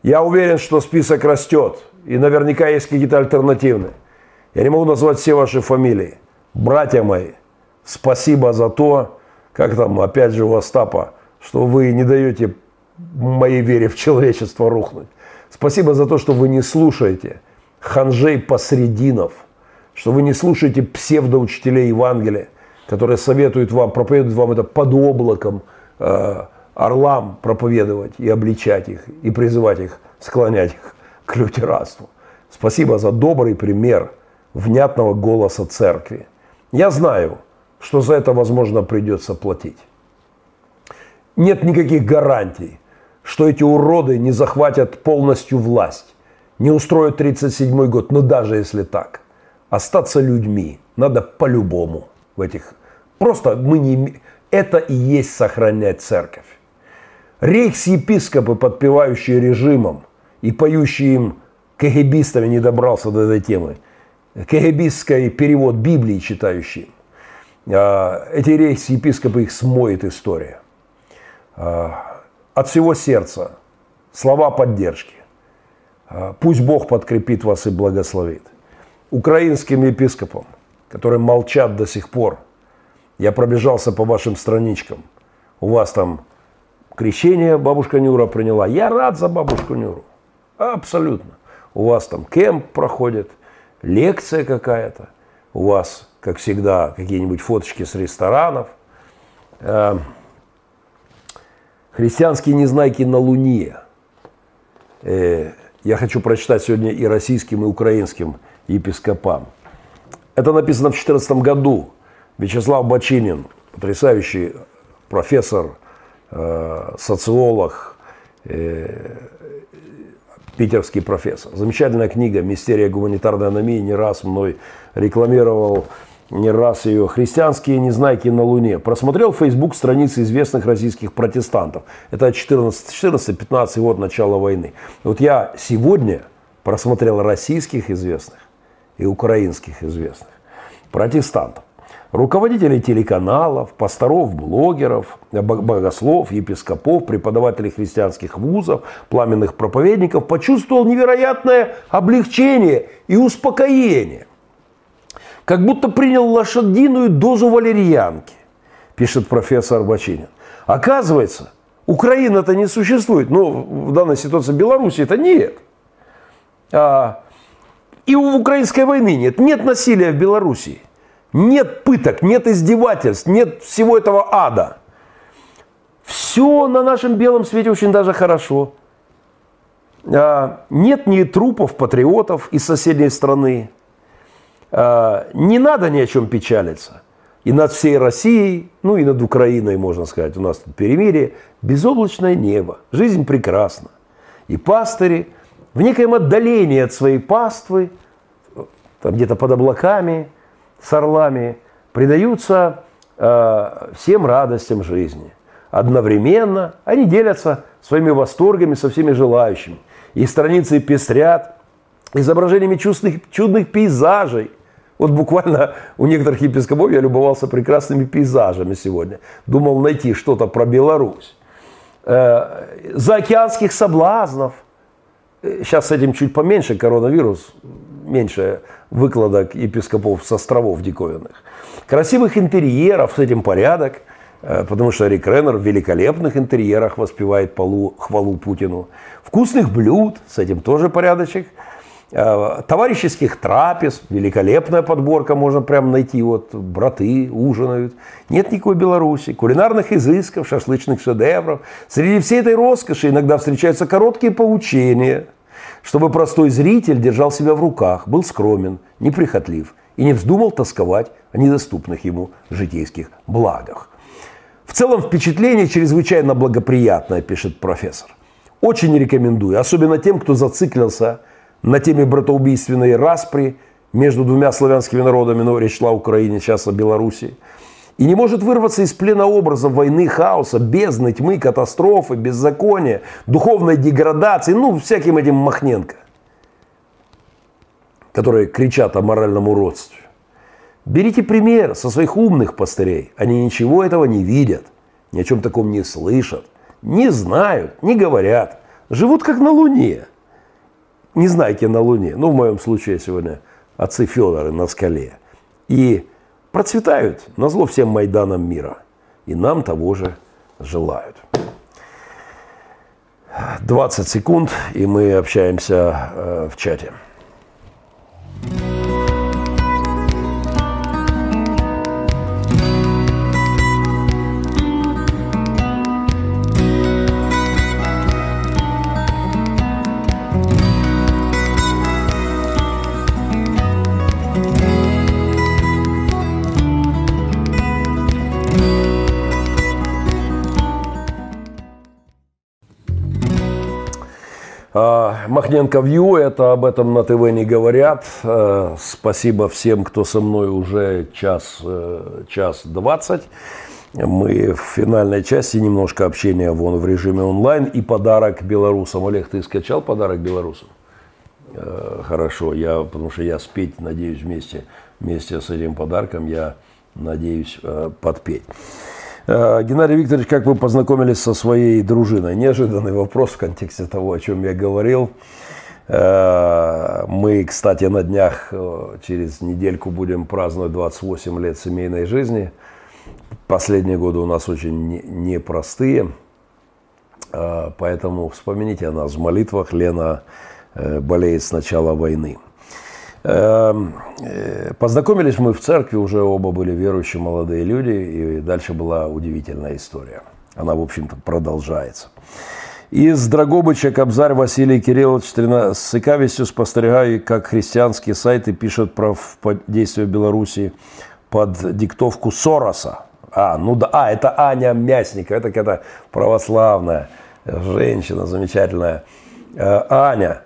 Я уверен, что список растет, и наверняка есть какие-то альтернативные. Я не могу назвать все ваши фамилии. Братья мои, спасибо за то, как там, опять же, у Остапа, что вы не даете моей вере в человечество рухнуть. Спасибо за то, что вы не слушаете ханжей посрединов, что вы не слушаете псевдоучителей Евангелия, которые советуют вам, проповедуют вам это под облаком, э, орлам проповедовать и обличать их, и призывать их, склонять их к лютеранству. Спасибо за добрый пример внятного голоса церкви. Я знаю, что за это, возможно, придется платить. Нет никаких гарантий, что эти уроды не захватят полностью власть, не устроят 37 год, но даже если так, остаться людьми надо по-любому в этих... Просто мы не... Это и есть сохранять церковь. Рейхс-епископы, подпевающие режимом и поющие им КГБистами, не добрался до этой темы, КГБистский перевод Библии читающие, а, эти рейхс-епископы их смоет история. А, от всего сердца слова поддержки. А, пусть Бог подкрепит вас и благословит. Украинским епископам, которые молчат до сих пор, я пробежался по вашим страничкам. У вас там крещение бабушка Нюра приняла. Я рад за бабушку Нюру. Абсолютно. У вас там кемп проходит, лекция какая-то. У вас, как всегда, какие-нибудь фоточки с ресторанов. Эм, христианские незнайки на Луне. Э, я хочу прочитать сегодня и российским, и украинским епископам. Это написано в 2014 году. Вячеслав Бочинин, потрясающий профессор – Э, социолог, э, питерский профессор. Замечательная книга «Мистерия гуманитарной аномии». Не раз мной рекламировал, не раз ее. «Христианские незнайки на Луне». Просмотрел Facebook страницы известных российских протестантов. Это 14-15 год начала войны. Вот я сегодня просмотрел российских известных и украинских известных протестантов руководителей телеканалов, пасторов, блогеров, богослов, епископов, преподавателей христианских вузов, пламенных проповедников, почувствовал невероятное облегчение и успокоение. Как будто принял лошадиную дозу валерьянки, пишет профессор Бочинин. Оказывается, Украина-то не существует. Но в данной ситуации Беларуси это нет. А, и в украинской войны нет. Нет насилия в Белоруссии. Нет пыток, нет издевательств, нет всего этого ада. Все на нашем белом свете очень даже хорошо. А, нет ни трупов патриотов из соседней страны. А, не надо ни о чем печалиться. И над всей Россией, ну и над Украиной, можно сказать, у нас тут перемирие, безоблачное небо. Жизнь прекрасна. И пастыри в некоем отдалении от своей паствы, там где-то под облаками, с орлами предаются э, всем радостям жизни. Одновременно они делятся своими восторгами со всеми желающими. И страницы пестрят изображениями чудных, чудных пейзажей. Вот буквально у некоторых епископов я любовался прекрасными пейзажами сегодня. Думал найти что-то про Беларусь. Э, заокеанских соблазнов. Сейчас с этим чуть поменьше коронавирус, меньше выкладок епископов с островов диковинных. Красивых интерьеров, с этим порядок, э, потому что Рик Реннер в великолепных интерьерах воспевает полу, хвалу Путину. Вкусных блюд, с этим тоже порядочек. Э, товарищеских трапез, великолепная подборка, можно прям найти, вот браты ужинают. Нет никакой Беларуси, кулинарных изысков, шашлычных шедевров. Среди всей этой роскоши иногда встречаются короткие поучения – чтобы простой зритель держал себя в руках, был скромен, неприхотлив и не вздумал тосковать о недоступных ему житейских благах. В целом впечатление чрезвычайно благоприятное, пишет профессор. Очень рекомендую, особенно тем, кто зациклился на теме братоубийственной распри между двумя славянскими народами, но речь шла о Украине, сейчас о Белоруссии – и не может вырваться из плена образа войны, хаоса, бездны, тьмы, катастрофы, беззакония, духовной деградации, ну, всяким этим Махненко, которые кричат о моральном уродстве. Берите пример со своих умных пастырей. Они ничего этого не видят, ни о чем таком не слышат, не знают, не говорят. живут как на Луне. Не знаете на Луне. Ну, в моем случае сегодня отцы Федоры на скале. И процветают на зло всем Майданам мира. И нам того же желают. 20 секунд, и мы общаемся э, в чате. Махненко Вью, это об этом на ТВ не говорят. Э, спасибо всем, кто со мной уже час, э, час двадцать. Мы в финальной части немножко общения вон в режиме онлайн и подарок белорусам. Олег, ты скачал подарок белорусам? Э, хорошо, я, потому что я спеть, надеюсь, вместе, вместе с этим подарком я надеюсь подпеть. Э, Геннадий Викторович, как вы познакомились со своей дружиной? Неожиданный вопрос в контексте того, о чем я говорил. Э, мы, кстати, на днях э, через недельку будем праздновать 28 лет семейной жизни. Последние годы у нас очень непростые, поэтому вспомните о нас в молитвах. Лена болеет с начала войны. Эм, э, познакомились мы в церкви, уже оба были верующие молодые люди, и дальше была удивительная история. Она, в общем-то, продолжается. Из Драгобыча Кобзарь Василий Кириллович с цікавістю спостерігаю, как христианские сайты пишут про действия в Беларуси под диктовку Сороса. А, ну да, а, это Аня Мясникова, это какая-то православная женщина замечательная. Э, Аня,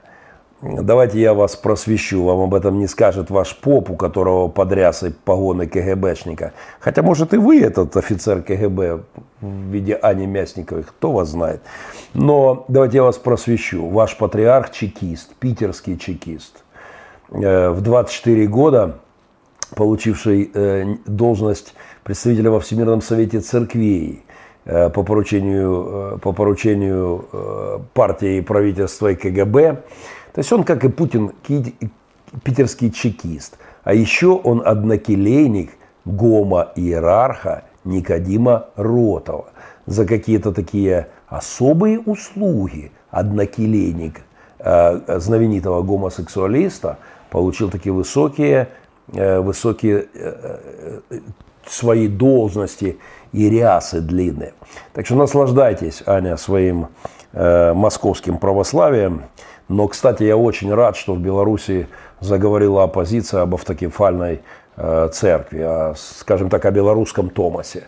Давайте я вас просвещу, вам об этом не скажет ваш поп, у которого под рясой погоны КГБшника. Хотя, может, и вы этот офицер КГБ в виде Ани Мясниковой, кто вас знает. Но давайте я вас просвещу. Ваш патриарх чекист, питерский чекист. Э, в 24 года получивший э, должность представителя во Всемирном Совете Церквей э, по поручению, по поручению партии и правительства и КГБ, то есть он, как и Путин, питерский чекист. А еще он однокелейник гома-иерарха Никодима Ротова. За какие-то такие особые услуги однокелейник э, знаменитого гомосексуалиста получил такие высокие, э, высокие э, свои должности и рясы длинные. Так что наслаждайтесь, Аня, своим московским православием. Но, кстати, я очень рад, что в Беларуси заговорила оппозиция об автокефальной э, церкви, о, скажем так, о белорусском Томасе.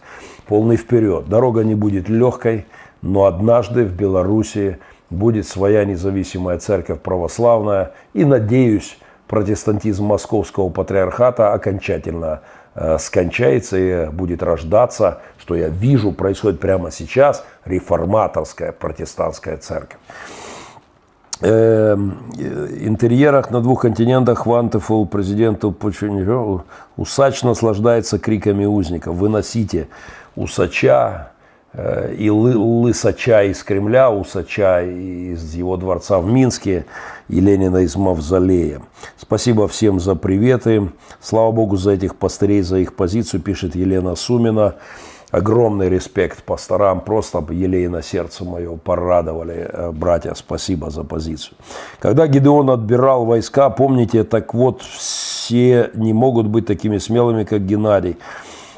Полный вперед. Дорога не будет легкой, но однажды в Беларуси будет своя независимая церковь православная. И, надеюсь, протестантизм московского патриархата окончательно э, скончается и будет рождаться, что я вижу происходит прямо сейчас, реформаторская протестантская церковь. Эм, э, интерьерах на двух континентах Вантефул президенту Пученьеву усач наслаждается криками узников. Выносите усача э, и лысача из Кремля, усача из его дворца в Минске и Ленина из Мавзолея. Спасибо всем за приветы. Слава Богу за этих пастырей, за их позицию, пишет Елена Сумина огромный респект пасторам, просто елейно сердце мое порадовали, э, братья, спасибо за позицию. Когда Гидеон отбирал войска, помните, так вот, все не могут быть такими смелыми, как Геннадий.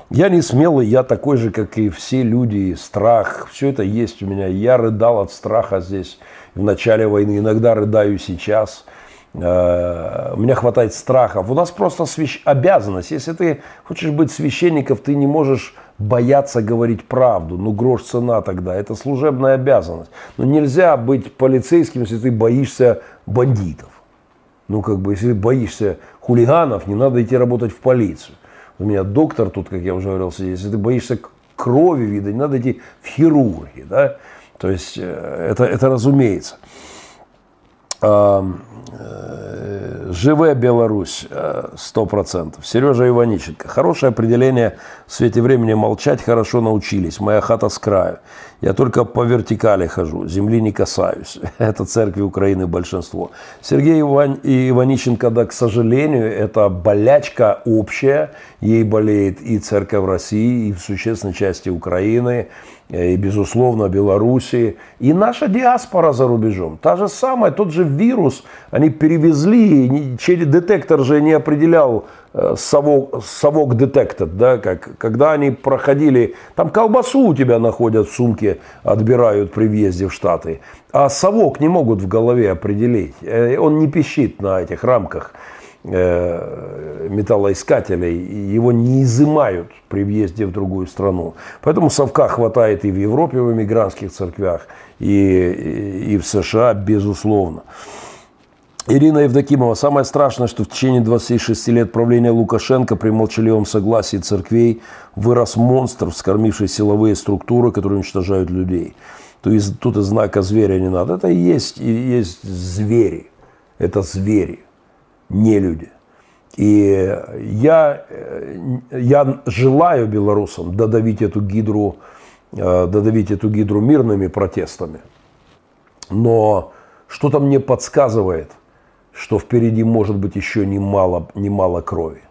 Я не смелый, я такой же, как и все люди, страх, все это есть у меня. Я рыдал от страха здесь в начале войны, иногда рыдаю сейчас. Э, у меня хватает страхов. У нас просто свящ... обязанность. Если ты хочешь быть священником, ты не можешь бояться говорить правду. Ну, грош цена тогда. Это служебная обязанность. Но нельзя быть полицейским, если ты боишься бандитов. Ну, как бы, если боишься хулиганов, не надо идти работать в полицию. У меня доктор тут, как я уже говорил, сидит. Если ты боишься крови вида, не надо идти в хирурги. Да? То есть, э, это, это разумеется. Э, Живе Беларусь, э, сто процентов. Сережа Иваниченко. Хорошее определение в свете времени молчать хорошо научились. Моя хата с краю. Я только по вертикали хожу, земли не касаюсь. <laughs> Это церкви Украины большинство. Сергей Иван... Иваниченко, да, к сожалению, это болячка общая. Ей болеет и церковь России, и в существенной части Украины. Э, и, безусловно, Белоруссии, и наша диаспора за рубежом. Та же самая, тот же вирус они перевезли, через детектор же не определял э, совок, совок детектор, да, как, когда они проходили, там колбасу у тебя находят в сумке, отбирают при въезде в Штаты, а совок не могут в голове определить, э, он не пищит на этих рамках. Э, металлоискателей, его не изымают при въезде в другую страну. Поэтому совка хватает и в Европе, в эмигрантских церквях, и, и в США, безусловно. Ирина Евдокимова. Самое страшное, что в течение 26 лет правления Лукашенко при молчаливом согласии церквей вырос монстр, вскормивший силовые структуры, которые уничтожают людей. То есть тут и знака зверя не надо. Это и есть, и есть звери. Это звери не люди. И я, я желаю белорусам додавить эту гидру, э, додавить эту гидру мирными протестами. Но что-то мне подсказывает, что впереди может быть еще немало, немало крови.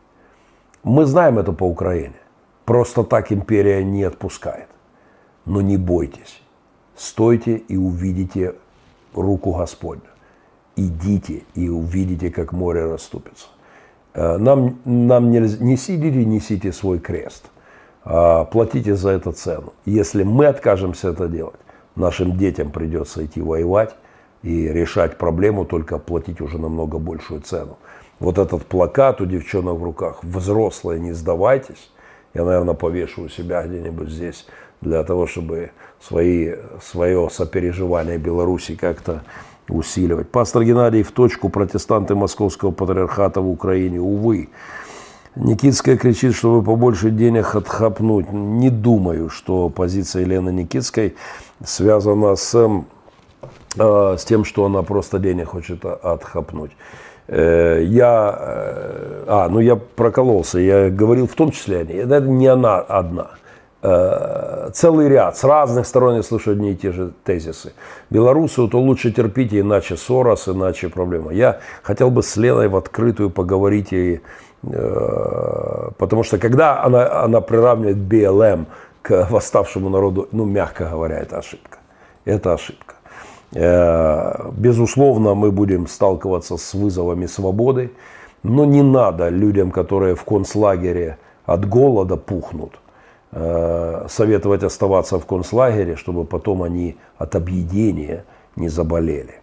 Мы знаем это по Украине. Просто так империя не отпускает. Но не бойтесь. Стойте и увидите руку Господню идите и увидите, как море расступится. Э, нам, нам не, не сидите, несите свой крест, а платите за это цену. Если мы откажемся это делать, нашим детям придется идти воевать и решать проблему, только платить уже намного большую цену. Вот этот плакат у девчонок в руках, взрослые, не сдавайтесь, я, наверное, повешу у себя где-нибудь здесь для того, чтобы свои, свое сопереживание Беларуси как-то усиливать. Пастор Геннадий в точку протестанты Московского патриархата в Украине. Увы. Никитская кричит, что вы побольше денег отхапнуть. Не думаю, что позиция Елены Никитской связана с, э, с тем, что она просто денег хочет отхапнуть. Э, я, э, а, ну я прокололся, я говорил в том числе о ней. Это не она одна. Э, целый ряд, с разных сторон я слышу одни и те же тезисы. Белорусы, то лучше терпите, иначе Сорос, иначе проблема. Я хотел бы с Леной в открытую поговорить, и, э, потому что когда она, она приравнивает БЛМ к восставшему народу, ну, мягко говоря, это ошибка. Это ошибка. Э, безусловно, мы будем сталкиваться с вызовами свободы, но не надо людям, которые в концлагере от голода пухнут, советовать оставаться в концлагере, чтобы потом они от объедения не заболели.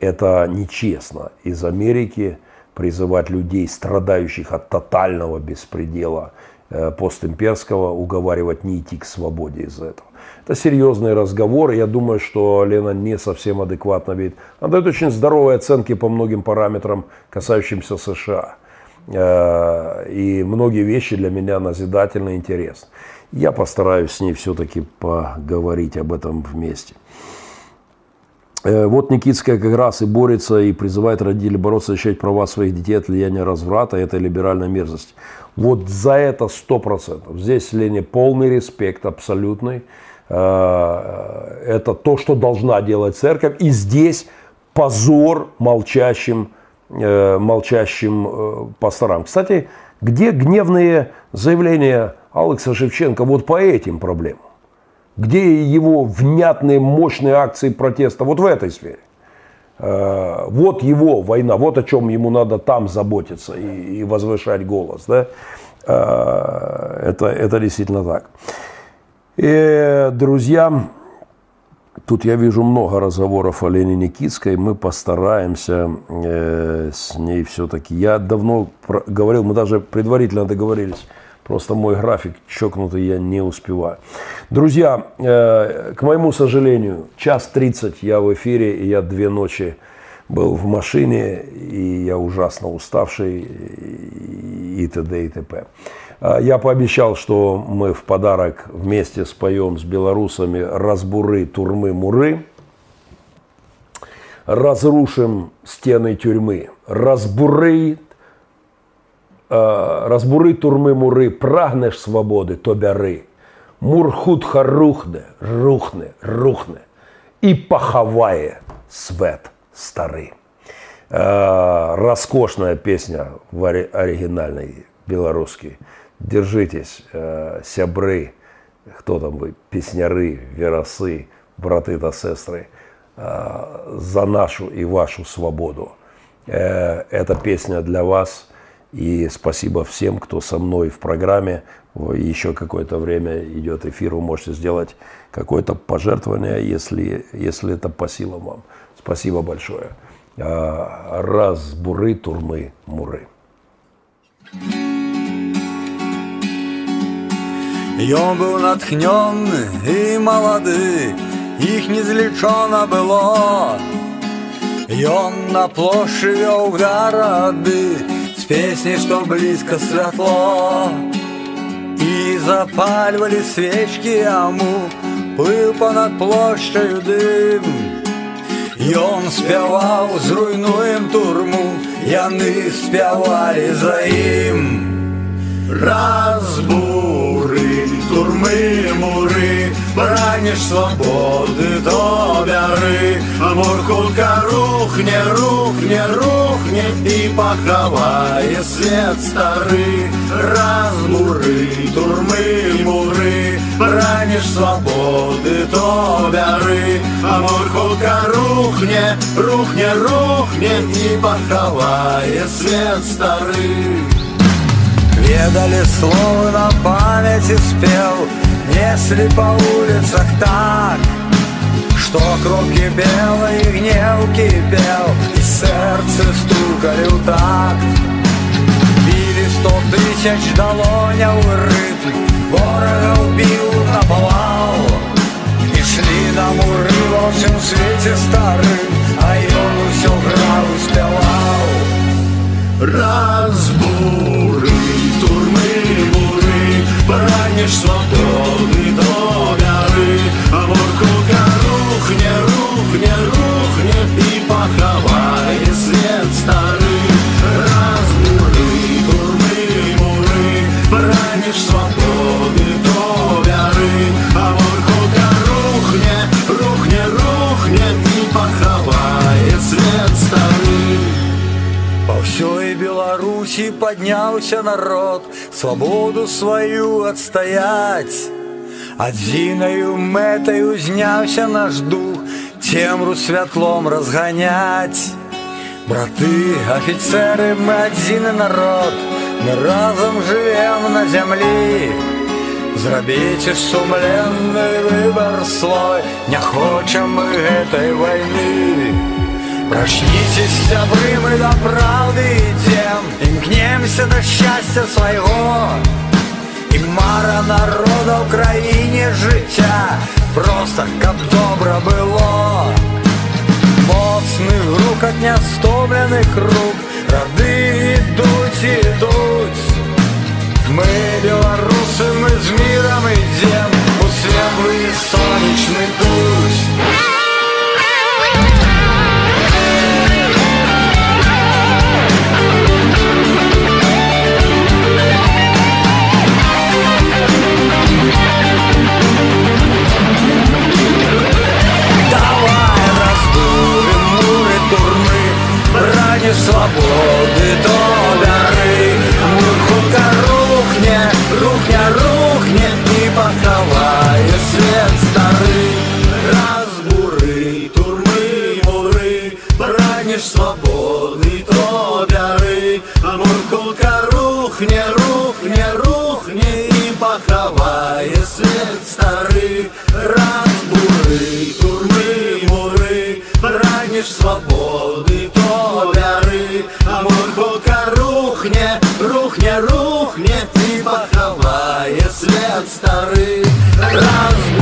Это нечестно. Из Америки призывать людей, страдающих от тотального беспредела э, постимперского, уговаривать не идти к свободе из этого. Это серьезный разговор. Я думаю, что Лена не совсем адекватно видит. Она дает очень здоровые оценки по многим параметрам, касающимся США. Э, и многие вещи для меня назидательно интересны. Я постараюсь с ней все-таки поговорить об этом вместе. Э, вот Никитская как раз и борется и призывает родителей бороться, защищать права своих детей от влияния разврата и этой либеральной мерзости. Вот за это сто процентов. Здесь Лене полный респект, абсолютный. Э, это то, что должна делать церковь. И здесь позор молчащим, э, молчащим пасторам. Кстати, где гневные заявления Алекса Шевченко вот по этим проблемам. Где его внятные, мощные акции протеста? Вот в этой сфере. Э, вот его война, вот о чем ему надо там заботиться и, возвышать голос. Да? Э, это, это действительно так. И, друзья, тут я вижу много разговоров о Лене Никитской. Мы постараемся э, с ней все-таки. Я давно говорил, мы даже предварительно договорились Просто мой график чокнутый, я не успеваю. Друзья, э, к моему сожалению, час 30 я в эфире, и я две ночи был в машине, и я ужасно уставший, и т.д. и т.п. А, я пообещал, что мы в подарок вместе споем с белорусами «Разбуры, турмы, муры». разрушим стены тюрьмы, разбури, разбури турми мури, прагнеш свободи, то бяри. Мурхутха рухне, рухне, рухне и поховає свет старый. Э, роскошная песня в оригинальной белорусской. Держитесь, сябры, кто там вы, песняры, веросы, браты та сестры, за нашу и вашу свободу. Эта песня для вас. И спасибо всем, кто со мной в программе. Еще какое-то время идет эфир, вы можете сделать какое-то пожертвование, если, если это по силам вам. Спасибо большое. Раз буры, турмы, муры. Ён быў натхнёны і малады, іх незлічона было. Ён на плошчы вёў гарады з песні, што блізка святло. І запальвалі свечкі яму, плыў панад плошчаю дым. Ён спяваў, зруйнуем турму, яны спявалі за ім. Разбуры, турмы, муры, браніш свободы до бяры, Муркулка рухне, рухне, рухне і пахавае свет стары. Разбуры, турмы, муры, браніш свободы до бяры, Муркулка рухне, рухне, рухне і пахавае свет стары. Ведали слово на памяти спел Несли по улицах так Что кровь кипела и гнев кипел И сердце стукали в такт Били сто тысяч долоня в ритм Ворога убил, наповал И шли на муры во всем свете старым А он все грал успевал. Разбуры Браніш свободи до бяры Беларуси поднялся народ Свободу свою отстоять Адзіною мэтаю зняўся наш дух Цемру святлом разгонять Браты, офицеры, мы адзіны народ Мы разом живем на землі Зрабіце сумленны выбор свой Не хочам мы гэтай войны Прочнитесь, сябры, мы до правды идем Имкнемся до счастья своего І мара народа в країні життя Просто каб добре было Моцных рук от неостомленных рук Роды идут, идут Мы белорусы, мы с миром идем У светлый солнечный путь ради свободы до горы Хутка рухне, рухне, рухне И поховая свет старый. Разбуры, турмы, муры Бранишь свободы до горы Муркулка рухне, рухне, рухне И поховая свет свет старый